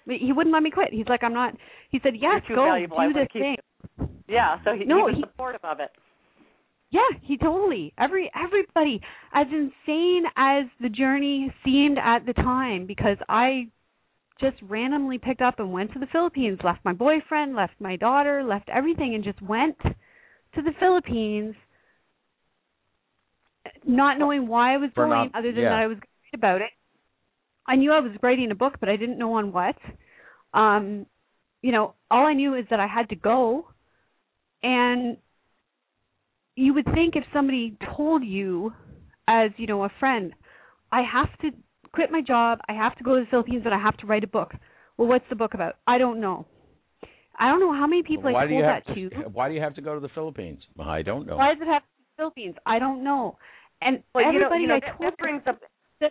he wouldn't let me quit. He's like, I'm not. He said, yes, go valuable. do this thing. Yeah, so he, no, he was he, supportive of it. Yeah, he totally. Every everybody as insane as the journey seemed at the time because I just randomly picked up and went to the Philippines, left my boyfriend, left my daughter, left everything and just went to the Philippines not knowing why I was For going not- other than yeah. that I was great about it. I knew I was writing a book, but I didn't know on what. Um you know, all I knew is that I had to go and you would think if somebody told you as you know a friend i have to quit my job i have to go to the philippines and i have to write a book well what's the book about i don't know i don't know how many people why i do you have that to, to Why do you have to go to the Philippines? I don't know. why does it have to be the philippines i don't know and Well, everybody you know, you know i that, told that brings up uh,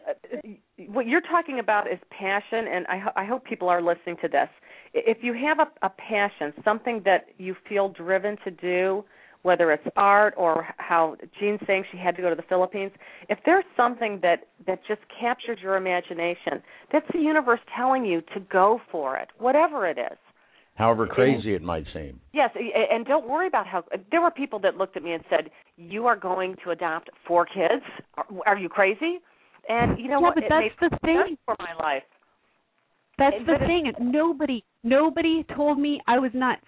what you're talking about is passion, and I, ho- I hope people are listening to this. If you have a, a passion, something that you feel driven to do, whether it's art or how Jean's saying she had to go to the Philippines, if there's something that that just captures your imagination, that's the universe telling you to go for it, whatever it is. However crazy it might seem. Yes, a- and don't worry about how. There were people that looked at me and said, "You are going to adopt four kids? Are, are you crazy?" And you know yeah what? but it that's made the thing for my life. That's But the thing. Nobody nobody told me I was nuts.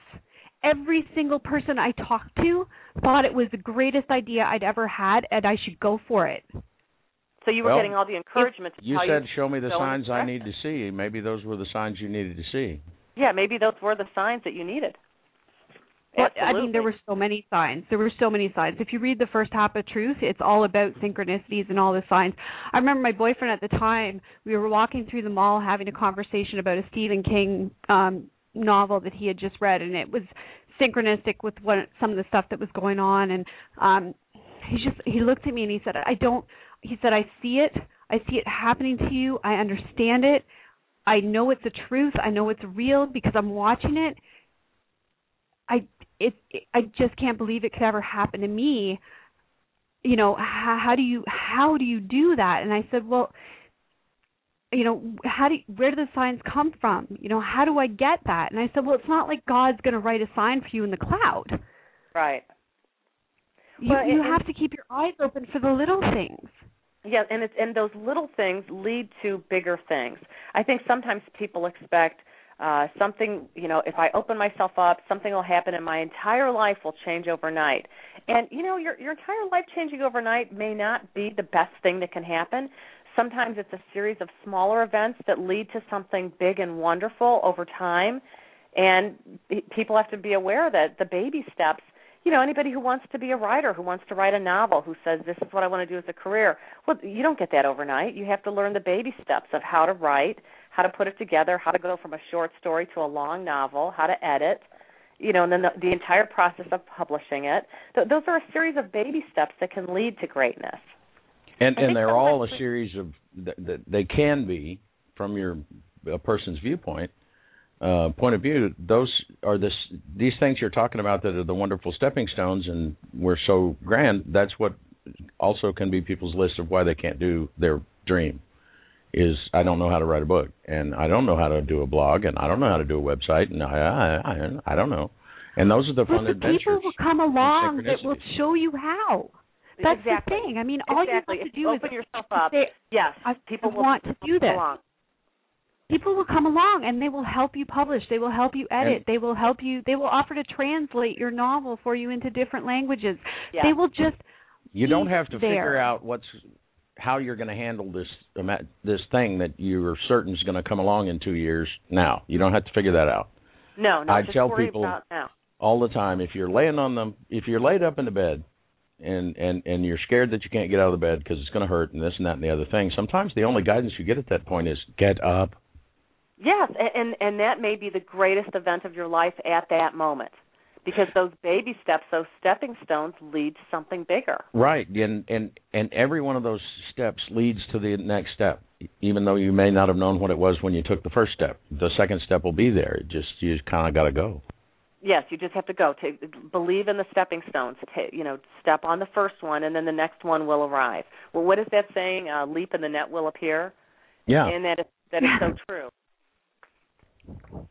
Every single person I talked to thought it was the greatest idea I'd ever had and I should go for it. So you were Well, getting all the encouragement. To You said, you "Show me the go signs I need to see." Maybe those were the signs you needed to see. Yeah, maybe those were the signs that you needed. Well, Absolutely. I mean, there were so many signs. There were so many signs. If you read the first half of Truth, it's all about synchronicities and all the signs. I remember my boyfriend at the time. We were walking through the mall having a conversation about a Stephen King um novel that he had just read, and it was synchronistic with what some of the stuff that was going on. And um he just he looked at me and he said, "I don't." He said, "I see it. I see it happening to you. I understand it. I know it's the truth. I know it's real because I'm watching it." I it, it I just can't believe it could ever happen to me. You know, how, how do you how do you do that? And I said, well, you know, how do you, where do the signs come from? You know, how do I get that? And I said, well, it's not like God's going to write a sign for you in the cloud. right. You Well, you have to keep your eyes open for the little things. Yeah, and it's and those little things lead to bigger things. I think sometimes people expect uh something, you know, if I open myself up, something will happen and my entire life will change overnight. And you know, your your entire life changing overnight may not be the best thing that can happen. Sometimes it's a series of smaller events that lead to something big and wonderful over time. And people have to be aware that the baby steps you know anybody who wants to be a writer who wants to write a novel who says this is what i want to do as a career well you don't get that overnight. You have to learn the baby steps of how to write how to put it together how to go from a short story to a long novel how to edit you know and then the, the entire process of publishing it. Th- those are a series of baby steps that can lead to greatness And and they're all a series of that, they can be from your a person's viewpoint uh, point of view. Those are this these things you're talking about that are the wonderful stepping stones, and we're so grand. That's what also can be people's list of why they can't do their dream. Is I don't know how to write a book, and I don't know how to do a blog, and I don't know how to do a website, and I I I, I don't know. And those are the fun but the adventures. people will come along that will show you how. That's exactly. the thing. I mean, all exactly. you have to do Open is open yourself up. say, yes, I people will want to do come this. along. people will come along and they will help you publish they will help you edit And- they will help you they will offer to translate your novel for you into different languages Yeah. they will just You don't have to there. figure out what's how you're going to handle this um, uh, this thing that you're certain is going to come along in two years. Now you don't have to figure that out. No, no. I just tell worry people- about now. all the time if you're laying on them if you're laid up in the bed and and and you're scared that you can't get out of the bed because it's going to hurt and this and that and the other thing. Sometimes the only guidance you get at that point is get up. Yes, and and that may be the greatest event of your life at that moment, because those baby steps, those stepping stones, lead to something bigger. right and and and every one of those steps leads to the next step even though you may not have known what it was when you took the first step. The second step will be there. It just you just kind of got to go Yes, you just have to go. To believe in the stepping stones. Ta you know, step on the first one, and then the next one will arrive. Well, what is that saying? Uh, leap and the net will appear. yeah And that is that is so true.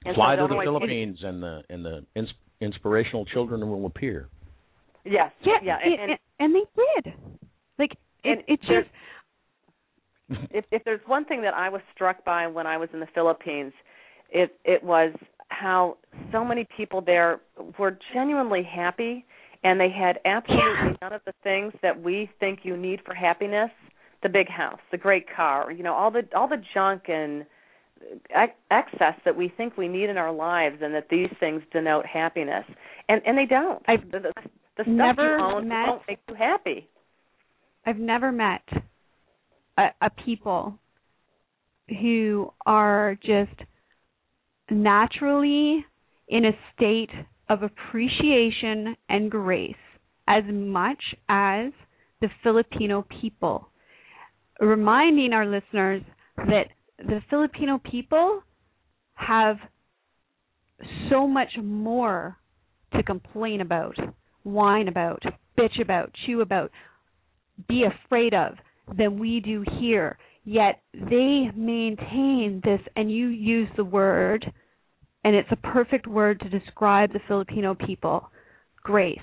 And fly so to the always- philippines and the and the ins- inspirational children will appear Yes. yeah, Yeah. and, And, and and they did like And it, it's just if if there's one thing that I was struck by when I was in the Philippines, it it was how so many people there were genuinely happy and they had absolutely none of the things that we think you need for happiness. The big house the great car you know all the all the junk and ex- excess that we think we need in our lives and that these things denote happiness. And and they don't. I've the, the, the stuff never you own met- won't make you happy. I've never met a, a people who are just naturally in a state of appreciation and grace as much as the Filipino people. Reminding our listeners that the Filipino people have so much more to complain about, whine about, bitch about, chew about, be afraid of than we do here. Yet they maintain this, and you use the word, and it's a perfect word to describe the Filipino people grace.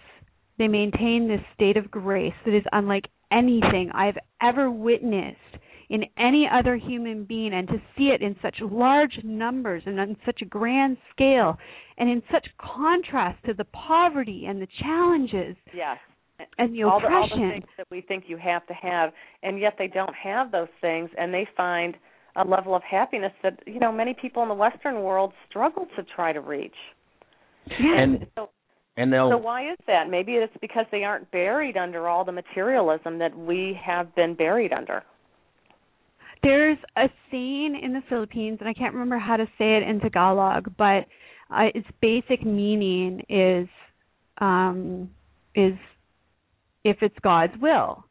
They maintain this state of grace that is unlike anything I've ever witnessed in any other human being, and to see it in such large numbers and on such a grand scale, and in such contrast to the poverty and the challenges yes and the all the, all the things that we think you have to have, and yet they don't have those things, and they find a level of happiness that you know many people in the Western world struggle to try to reach. and So, and they'll so why is that? Maybe it's because they aren't buried under all the materialism that we have been buried under. There's a saying in the Philippines, and I can't remember how to say it in Tagalog, but uh, its basic meaning is um, is if it's God's will,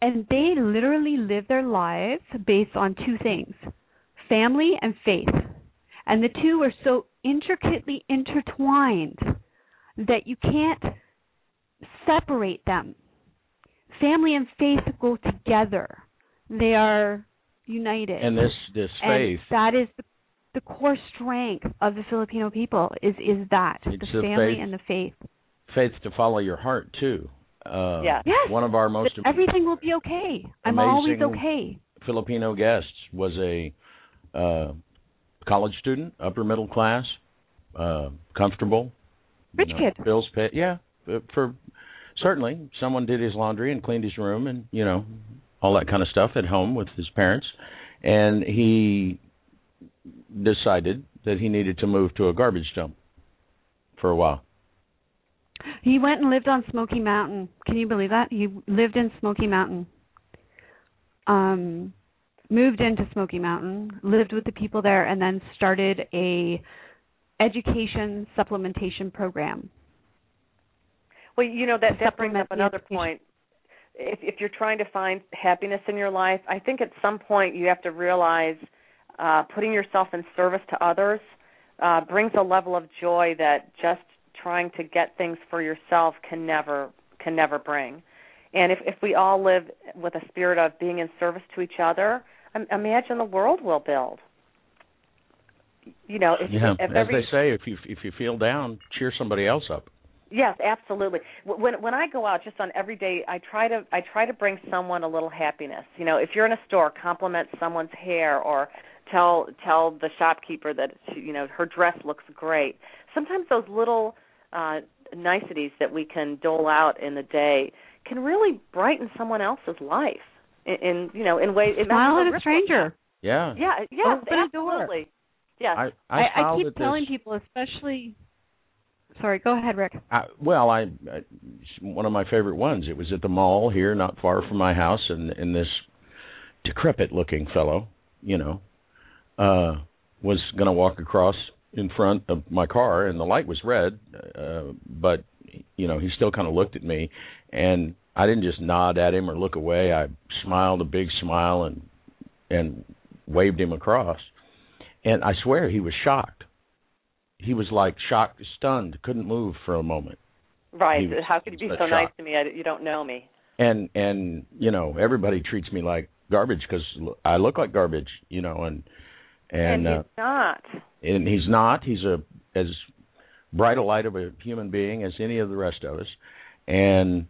and they literally live their lives based on two things: family and faith, and the two are so intricately intertwined that you can't separate them. Family and faith go together. They are united. and this this And faith that is the, the core strength of the Filipino people is is that the family faith. and the faith. faith to follow your heart too. Uh, Yes. Yes. One of our most That everything will be okay. I'm always okay. Filipino guests was a uh, college student, upper middle class, uh, comfortable, Rich you know, kid. bills paid. Yeah, uh, for certainly someone did his laundry and cleaned his room and you know all that kind of stuff at home with his parents, and he decided that he needed to move to a garbage dump for a while. He went and lived on Smoky Mountain. Can you believe that? He lived in Smoky Mountain. Um moved into Smoky Mountain, lived with the people there and then started a education supplementation program. Well, you know that that brings up another education. point. If if you're trying to find happiness in your life, I think at some point you have to realize uh, putting yourself in service to others uh, brings a level of joy that just trying to get things for yourself can never can never bring. And if if we all live with a spirit of being in service to each other, imagine the world we'll build. you know, if, yeah. if As every, they say, if you if you feel down, cheer somebody else up. Yes, absolutely. When when I go out just on every day, I try to I try to bring someone a little happiness. You know, if you're in a store, compliment someone's hair or tell tell the shopkeeper that she, you know her dress looks great. Sometimes those little uh niceties that we can dole out in the day can really brighten someone else's life in, in you know in ways. Smile at a stranger. Yeah. Yeah. Yeah. Open absolutely. Yes. I I, I, I keep telling this. people, especially. Sorry, go ahead, Rick. I, well, I, I one of my favorite ones. It was at the mall here, not far from my house, and and this decrepit-looking fellow, you know, uh, was going to walk across in front of my car, and the light was red, uh, but you know, he still kind of looked at me, and I didn't just nod at him or look away. I smiled a big smile and and waved him across, and I swear he was shocked. He was like shocked, stunned, couldn't move for a moment. right. was- How could you he be so nice to me? I, you don't know me. and and you know everybody treats me like garbage because I look like garbage, you know, and and and uh, he's not. and he's not. He's a as bright a light of a human being as any of the rest of us, and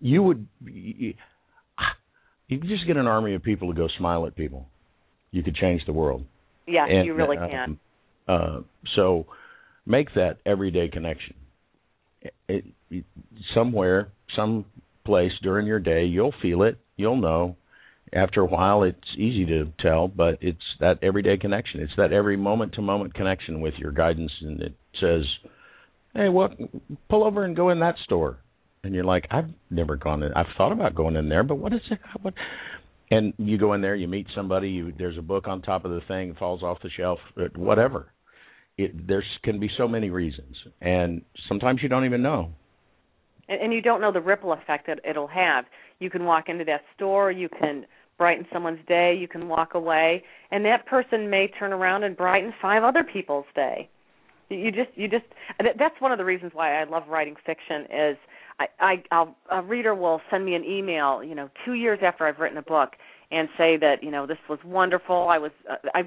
you would you, you could just get an army of people to go smile at people. You could change the world. Yes, And, you really uh, can. Uh, so make that everyday connection. It, it, somewhere, some place during your day, you'll feel it. You'll know. After a while, it's easy to tell, but it's that everyday connection. It's that every moment to moment connection with your guidance, and it says, "Hey, what? Pull over and go in that store." And you're like, "I've never gone in. I've thought about going in there, but what is it? What?" And you go in there, you meet somebody. You, there's a book on top of the thing, falls off the shelf, uh, whatever. It, there can be so many reasons, and sometimes you don't even know. and, and you don't know the ripple effect that it'll have. You can walk into that store, you can brighten someone's day, you can walk away, and that person may turn around and brighten five other people's day. You just, you just. That's one of the reasons why I love writing fiction. Is I, I, I'll, a reader will send me an email, you know, two years after I've written a book, and say that, you know, this was wonderful. I was, uh, I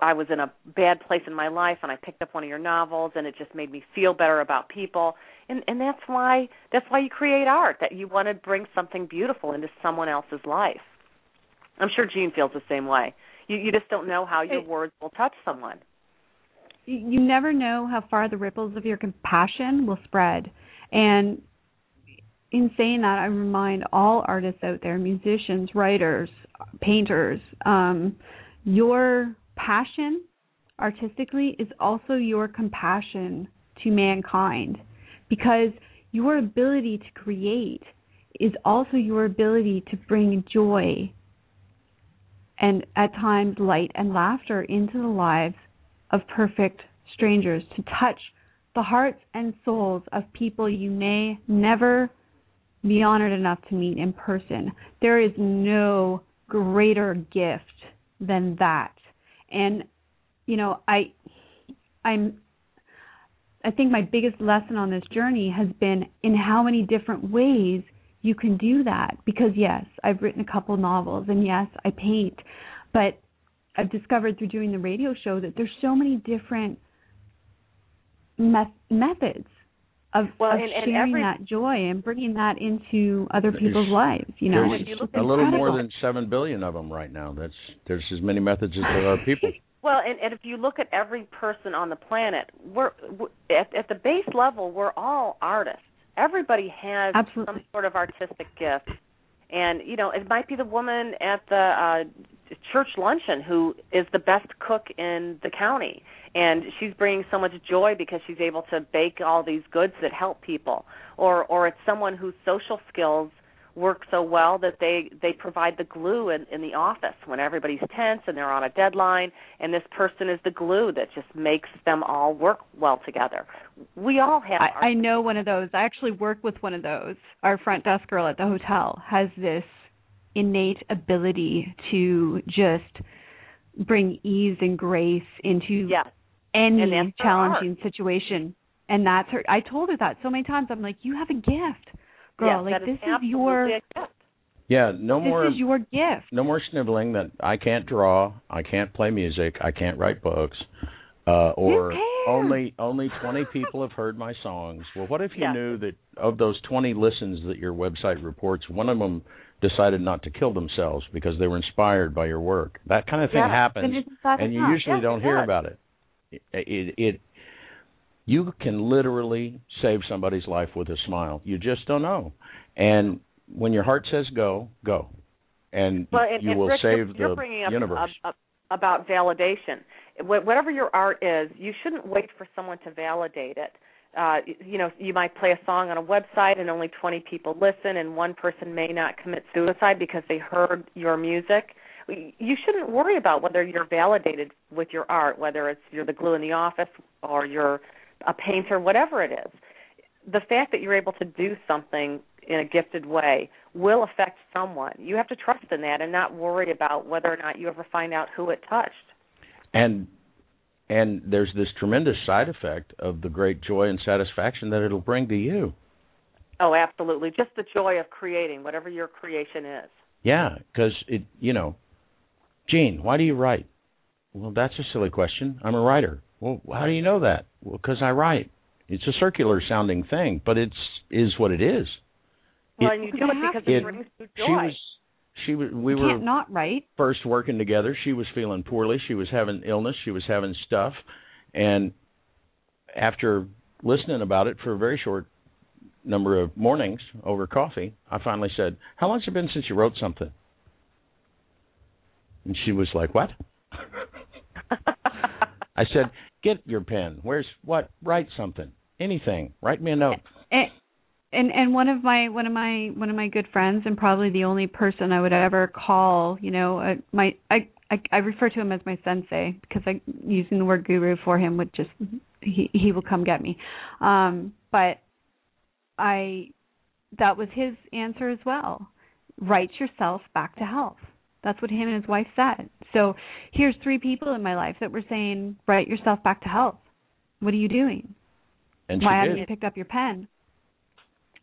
I was in a bad place in my life and I picked up one of your novels and it just made me feel better about people. And and that's why that's why you create art that you want to bring something beautiful into someone else's life. I'm sure Jean feels the same way. You you just don't know how your It- words will touch someone. you never know how far the ripples of your compassion will spread. And in saying that, I remind all artists out there, musicians, writers, painters, um, your passion artistically is also your compassion to mankind because your ability to create is also your ability to bring joy and at times light and laughter into the lives of perfect strangers to touch the hearts and souls of people you may never be honored enough to meet in person. There is no greater gift than that. And you know, I I'm I think my biggest lesson on this journey has been in how many different ways you can do that because yes, I've written a couple novels and yes, I paint, but I've discovered through doing the radio show that there's so many different met- methods of, Well, of and- and sharing every- that joy and bringing that into other people's lives. You know, there's you look a at- little more than seven billion of them right now. That's there's as many methods as there are people. Well, and, and if you look at every person on the planet, we're, we at, at the base level, we're all artists. Everybody has Absolutely. some sort of artistic gift, and you know, it might be the woman at the uh, church luncheon who is the best cook in the county, and she's bringing so much joy because she's able to bake all these goods that help people, or or it's someone whose social skills work so well that they they provide the glue in, in the office when everybody's tense and they're on a deadline and this person is the glue that just makes them all work well together we all have I, I know one of those. I actually work with one of those. Our front desk girl at the hotel has this innate ability to just bring ease and grace into yes any challenging situation. And that's her. I told her that so many times. I'm like, you have a gift, girl. yes, like this is is your absolutely a gift. Yeah, no this more This is your gift. no more sniveling that I can't draw, I can't play music, I can't write books. Uh, or only only 20 people have heard my songs. Well, what if you Yeah. knew that of those 20 listens that your website reports, one of them decided not to kill themselves because they were inspired by your work? That kind of thing Yeah. happens, Then isn't that and you enough? usually Yes, don't hear does. about it. It, it. You can literally save somebody's life with a smile. You just don't know. And when your heart says go, go, and Well, and, you and will Rick, save you're, the bringing up, universe. up- up- about validation. Whatever your art is, you shouldn't wait for someone to validate it. Uh, you know, you might play a song on a website and only 20 people listen, and one person may not commit suicide because they heard your music. You shouldn't worry about whether you're validated with your art, whether it's you're the glue in the office or you're a painter, whatever it is. The fact that you're able to do something in a gifted way will affect someone. You have to trust in that and not worry about whether or not you ever find out who it touched. and and there's this tremendous side effect of the great joy and satisfaction that it'll bring to you. Oh, absolutely. Just the joy of creating whatever your creation is. Yeah, because it, you know, Jean, why do you write? Well, that's a silly question. I'm a writer. Well, how do you know that? Well, because I write. It's a circular sounding thing, but it's is what it is. Well, It- and you do it it because it brings you joy. She was, she was, we you were can't not write. first working together. She was feeling poorly. She was having illness. She was having stuff, and after listening about it for a very short number of mornings over coffee, I finally said, "How long's it been since you wrote something?" And she was like, "What?" I said, "Get your pen. Where's what? Write something. Anything. Write me a note." and and and one of my one of my one of my good friends and probably the only person I would ever call, you know, uh, my I, I I refer to him as my sensei because I using the word guru for him would just he he will come get me. Um but I that was his answer as well. Write yourself back to health. That's what him and his wife said. So here's three people in my life that were saying, write yourself back to health. What are you doing? And Why haven't you picked up your pen?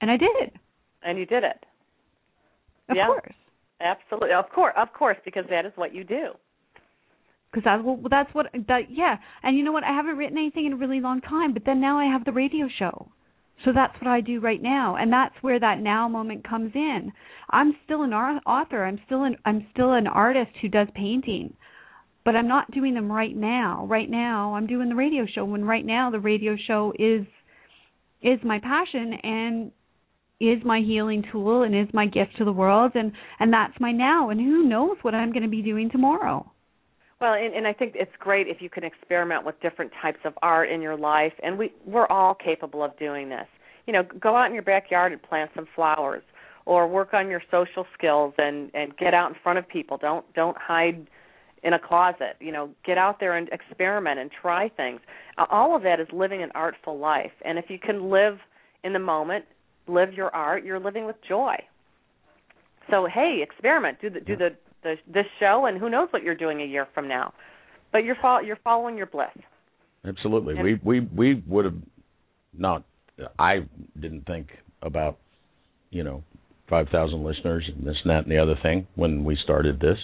And I did. and you did it. Of Yeah. course. Absolutely. Of course, of course, because that is what you do. Because that's well, that's what that yeah. And you know what? I haven't written anything in a really long time, but then now I have the radio show. So that's what I do right now, and that's where that now moment comes in. I'm still an author. I'm still an I'm still an artist who does painting, but I'm not doing them right now. Right now, I'm doing the radio show. When right now the radio show is is my passion and is my healing tool and is my gift to the world and and that's my now and who knows what I'm going to be doing tomorrow. Well, and, and I think it's great if you can experiment with different types of art in your life, and we we're all capable of doing this. You know, go out in your backyard and plant some flowers, or work on your social skills and and get out in front of people. Don't don't hide in a closet. You know, get out there and experiment and try things. All of that is living an artful life, and if you can live in the moment, live your art, you're living with joy. So hey, experiment. Do the do the, the this show, and who knows what you're doing a year from now. But you're fol- you're following your bliss. Absolutely. And- we we we would have not. I didn't think about you know five thousand listeners and this and that and the other thing when we started this.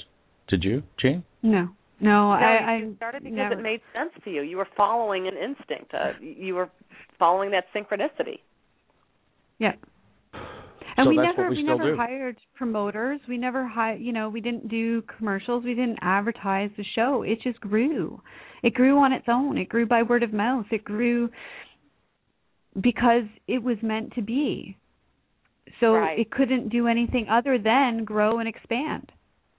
Did you, Jean? No. No, No, I, you I started because never, it made sense to you. You were following an instinct. Uh, you were following that synchronicity. Yeah. And So we never we we never do. hired promoters. We never hired, you know, we didn't do commercials. We didn't advertise the show. It just grew. It grew on its own. It grew by word of mouth. It grew because it was meant to be. So Right. it couldn't do anything other than grow and expand.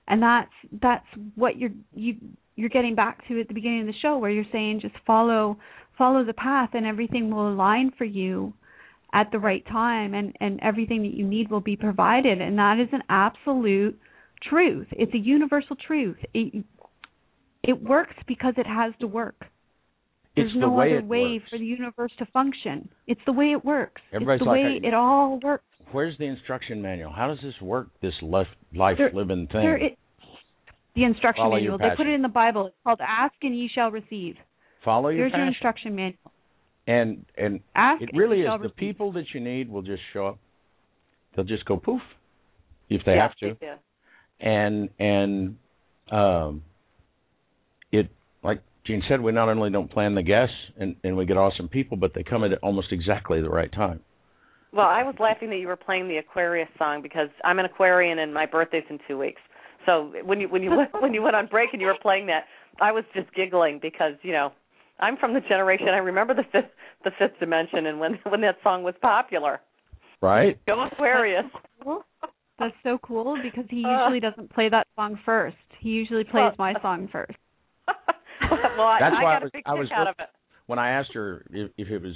And that's that's what you're you you're getting back to at the beginning of the show where you're saying just follow follow the path and everything will align for you at the right time and and everything that you need will be provided. And that is an absolute truth. It's a universal truth. It it works because it has to work. There's it's the no way other way works. for the universe to function. It's the way it works. Everybody's it's the like, way it all works. Where's the instruction manual? How does this work? This life life There- living thing. there it, the instruction Follow manual. They put it in the bible. It's called ask and ye shall receive. Follow your there's your instruction manual and and ask it really is shall the people that you need will just show up. They'll just go poof if they yeah, have to. Yeah. and and um it like Jean said, we not only don't plan the guests and, and we get awesome people, but they come at almost exactly the right time. Well, I was laughing that you were playing the Aquarius song because I'm an Aquarian and my birthday's in two weeks. So when you when you when you went on break and you were playing that, I was just giggling because you know I'm from the generation I remember the fifth the fifth dimension and when when that song was popular. Right. Go Aquarius. That's so cool because he uh. usually doesn't play that song first. He usually plays my song first. well, That's I why got I was, a big I was out of it. when I asked her if, if it was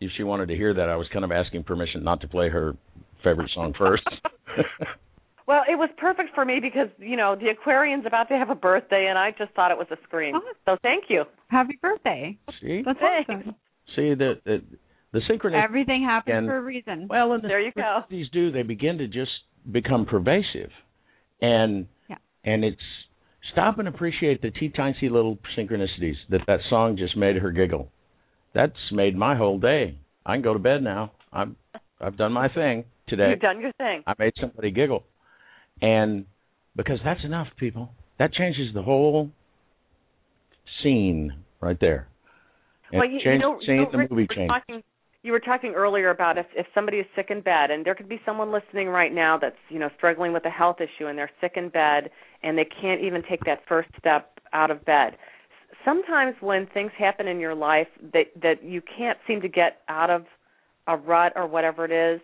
if she wanted to hear that, I was kind of asking permission not to play her favorite song first. Well, it was perfect for me because you know the Aquarian's about to have a birthday, and I just thought it was a scream. Oh. So thank you. Happy birthday. See, That's Thanks. awesome. see the the, the synchronicity. Everything happens And- for a reason. Well, and the There you go. These do they begin to just become pervasive, and Yeah. and it's stop and appreciate the teeny tiny little synchronicities that that song just made her giggle. That's made my whole day. I can go to bed now. I'm I've done my thing today. You've done your thing. I made somebody giggle, and because that's enough, people. That changes the whole scene right there. And well, you, you change- know, scene, you know, the Rick, movie you talking you were talking earlier about if if somebody is sick in bed, and there could be someone listening right now that's you know struggling with a health issue, and they're sick in bed, and they can't even take that first step out of bed. Sometimes when things happen in your life that that you can't seem to get out of a rut or whatever it is,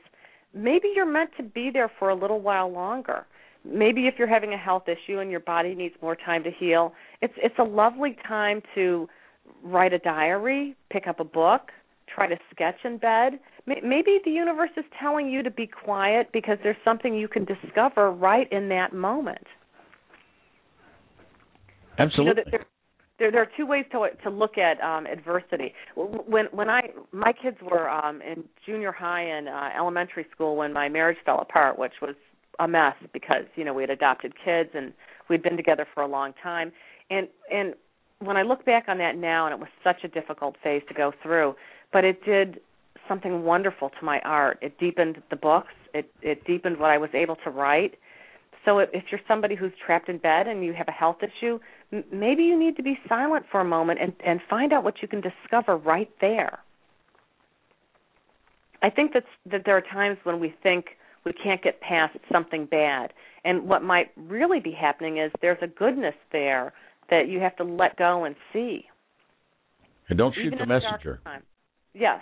maybe you're meant to be there for a little while longer. Maybe if you're having a health issue and your body needs more time to heal, it's it's a lovely time to write a diary, pick up a book, try to sketch in bed. Maybe the universe is telling you to be quiet because there's something you can discover right in that moment. You know, Absolutely. there, there there are two ways to to look at um adversity. When when I my kids were um in junior high and uh, elementary school when my marriage fell apart, which was a mess because you know we had adopted kids and we'd been together for a long time. And and when I look back on that now, and it was such a difficult phase to go through, but it did something wonderful to my art. It deepened the books. It it deepened what I was able to write. So if, if you're somebody who's trapped in bed and you have a health issue, m- maybe you need to be silent for a moment and and find out what you can discover right there. I think that that there are times when we think we can't get past something bad, and what might really be happening is there's a goodness there that you have to let go and see. and don't shoot even the messenger. Yes.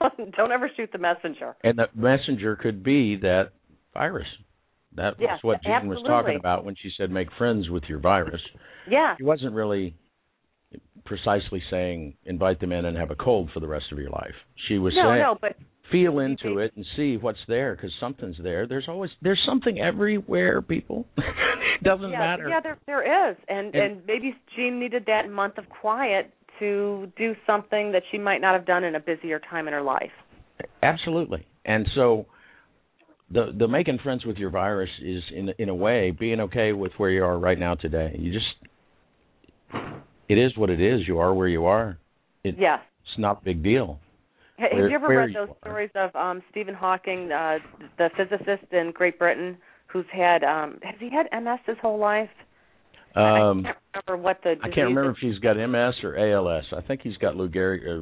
Don't ever shoot the messenger. And the messenger could be that virus. That was what Jean was talking about when she said make friends with your virus. Yeah. She wasn't really precisely saying invite them in and have a cold for the rest of your life. She was No, saying no, but feel into it and see what's there because something's there. There's always there's something everywhere, people. Doesn't yeah, matter. yeah, there there is, and, And- and maybe Jean needed that month of quiet to do something that she might not have done in a busier time in her life. Absolutely. And so the the making friends with your virus is in in a way being okay with where you are right now today. You just it is what it is. You are where you are. It, Yes. It's not a big deal. Ha- Have Where- you ever read you those are. stories of um Stephen Hawking, uh the physicist in Great Britain, who's had um has he had MS his whole life? Um I can't remember what the I can't remember if he's got MS or ALS. I think he's got Lou Gehrig. Or,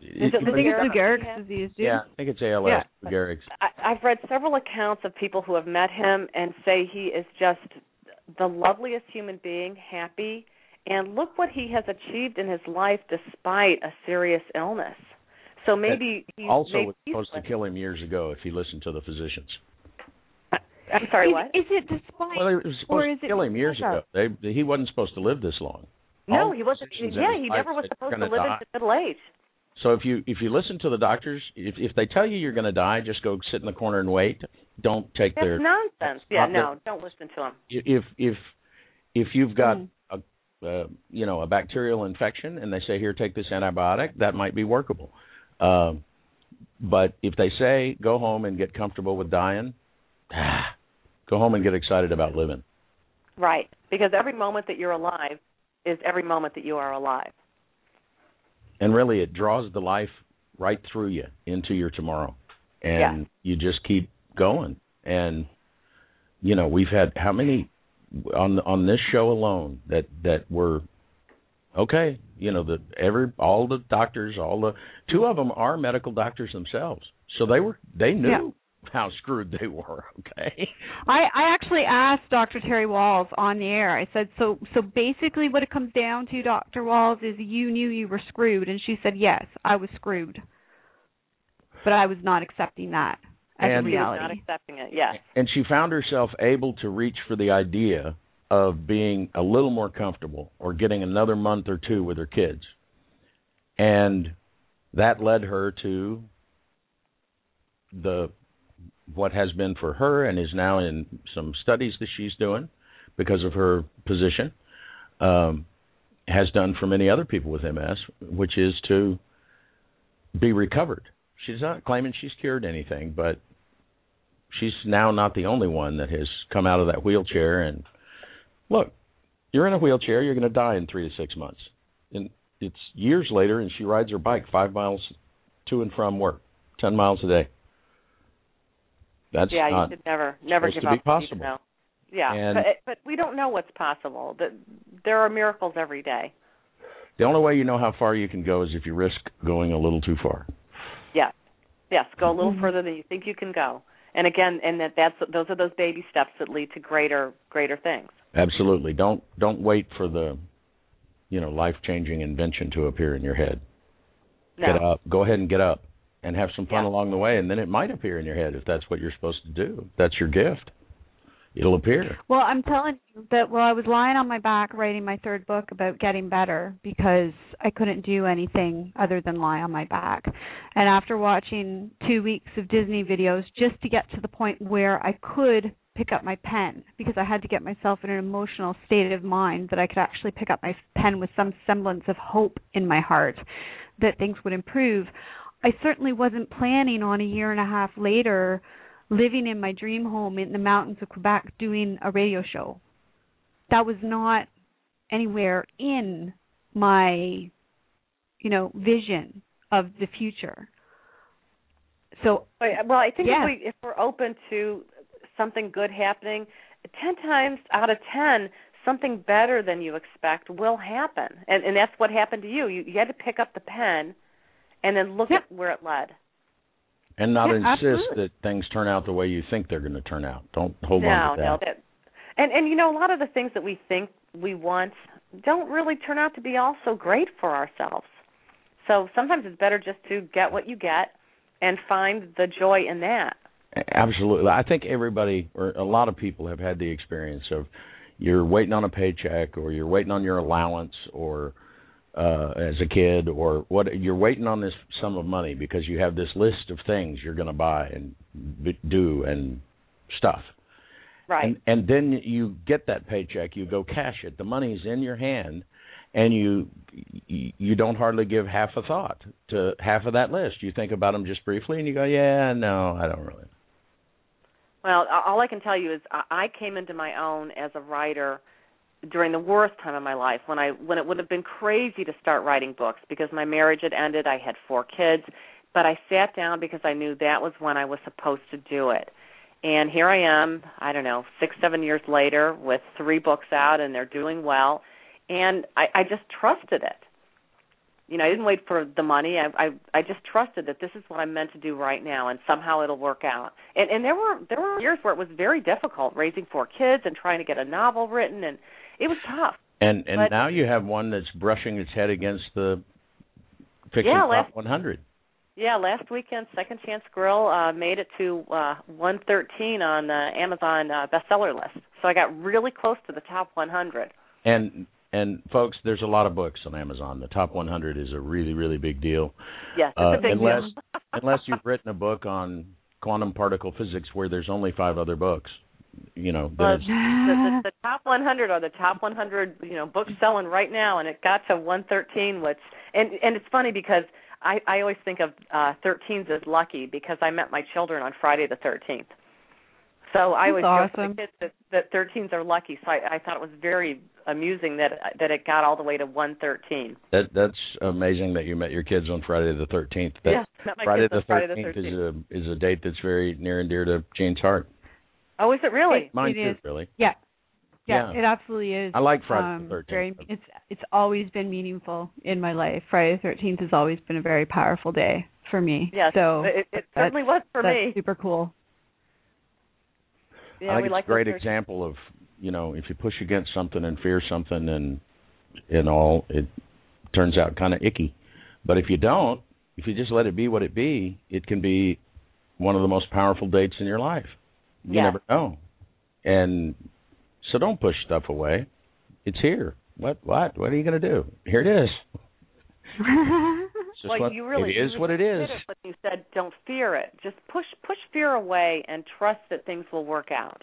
Is it I think Lou it's Lou Gehrig's? Gehrig's disease, too. yeah, I think it's ALS. Yeah. Lou Gehrig's. I, I've read several accounts of people who have met him and say he is just the loveliest human being, happy, and look what he has achieved in his life despite a serious illness. So maybe he Also maybe was he's supposed to kill him years ago if he listened to the physicians. I'm sorry, is, what? is it despite? Well, they were or is to it kill him years ago. of? They he wasn't supposed to live this long. no, All he wasn't. Yeah, he never was supposed to live die." into middle age. So if you if you listen to the doctors, if if they tell you you're going to die, just go sit in the corner and wait. Don't take That's their nonsense. Yeah, not no, don't listen to them. if if if you've got Mhm. a uh, you know a bacterial infection and they say here take this antibiotic, that might be workable. Um, but if they say go home and get comfortable with dying, go home and get excited about living. Right, because every moment that you're alive is every moment that you are alive. And really, it draws the life right through you into your tomorrow, and Yeah. you just keep going. And you know, we've had how many on on this show alone that that were Okay, you know the every all the doctors, all the two of them are medical doctors themselves, so they were they knew Yeah. how screwed they were. Okay, I, I actually asked Dr. Terry Wahls on the air. I said, so so basically, what it comes down to, Dr. Wahls, is you knew you were screwed, and she said, yes, I was screwed, but I was not accepting that as And- a She was reality. not accepting it. Yes. and she found herself able to reach for the idea of being a little more comfortable or getting another month or two with her kids. And that led her to the what has been for her and is now in some studies that she's doing because of her position um, has done for many other people with MS, which is to be recovered. She's not claiming she's cured anything, but she's now not the only one that has come out of that wheelchair and look you're in a wheelchair you're going to die in three to six months and it's years later and she rides her bike five miles to and from work ten miles a day that's yeah, not you should never never supposed give to be up. You possible. know. Yeah, And- but but we don't know what's possible. That there are miracles every day. the only way you know how far you can go is if you risk going a little too far Yes, yes. Go a little Mhm. further than you think you can go. And again, and that that's those are those baby steps that lead to greater greater things. Absolutely don't don't wait for the you know life changing invention to appear in your head No. get up go ahead and get up and have some fun Yeah. along the way and then it might appear in your head if that's what you're supposed to do that's your gift it'll appear Well, I'm telling you that while I was lying on my back writing my third book about getting better because I couldn't do anything other than lie on my back. And after watching two weeks of Disney videos just to get to the point where I could pick up my pen because I had to get myself in an emotional state of mind that I could actually pick up my pen with some semblance of hope in my heart that things would improve. I certainly wasn't planning on a year and a half later living in my dream home in the mountains of Quebec doing a radio show. That was not anywhere in my you know vision of the future. So Well, I think Yes. if we if we're open to something good happening, ten times out of ten, something better than you expect will happen, and and that's what happened to you. You, you had to pick up the pen, and then look Yeah. at where it led. and not Yeah, insist absolutely. that things turn out the way you think they're going to turn out don't hold no, on to no, that that, and and you know a lot of the things that we think we want don't really turn out to be all so great for ourselves. So sometimes it's better just to get what you get and find the joy in that. Absolutely. I think everybody or a lot of people have had the experience of you're waiting on a paycheck or you're waiting on your allowance or uh as a kid or what you're waiting on this sum of money because you have this list of things you're going to buy and do and stuff. Right. And and then you get that paycheck, you go cash it. The money's in your hand and you you you don't hardly give half a thought to half of that list. You think about them just briefly and you go, "Yeah, no, I don't really." Well, all I can tell you is I came into my own as a writer during the worst time of my life when I when it would have been crazy to start writing books because my marriage had ended, I had four kids, but I sat down because I knew that was when I was supposed to do it. And here I am, I don't know, 6 7 years later with three books out and they're doing well and I I just trusted it. You know, I didn't wait for the money. I I I just trusted that this is what I'm meant to do right now and somehow it'll work out. And and there were there were years where it was very difficult raising four kids and trying to get a novel written and it was tough. And and But- now you have one that's brushing its head against the fiction Yeah, top 100. Yeah, last weekend Second Chance Grill uh made it to uh 113 on the Amazon uh, bestseller list. So I got really close to the top 100. And and folks, there's a lot of books on Amazon. The top 100 is a really really big deal. Yes, it's Uh, a big unless deal. unless you've written a book on quantum particle physics where there's only five other books, you know. There's, the, the, the top 100 are the top 100, you know, books selling right now, and it got to 113. Which, and and it's funny because I I always think of uh 13s as lucky because I met my children on Friday the 13th. So I always That's joke to the kids that, that 13s are lucky. So I, I thought it was very amusing that that it got all the way to 113. that that's amazing that you met your kids on Friday the 13th. That yeah, Friday the Friday the 13th 13th. is a is a date that's very near and dear to Jane's heart. oh, is it really? Mine It too, is. really. Yeah. Yeah, Yeah. it absolutely is. I like Friday um, the 13th. Very, it's it's always been meaningful in my life. Friday the Thirteenth has always been a very powerful day for me. Yes, so it, it certainly was for that's me. super cool. Yeah, I think it's like a great example of you know if you push against something and fear something and and all it turns out kind of icky, but if you don't, if you just let it be what it be, it can be one of the most powerful dates in your life. You Yes. never know, and so don't push stuff away. It's here. What what what are you going to do? Here it is. It's just well, what, you really it is you what it is. hit When you said don't fear it, just push push fear away and trust that things will work out.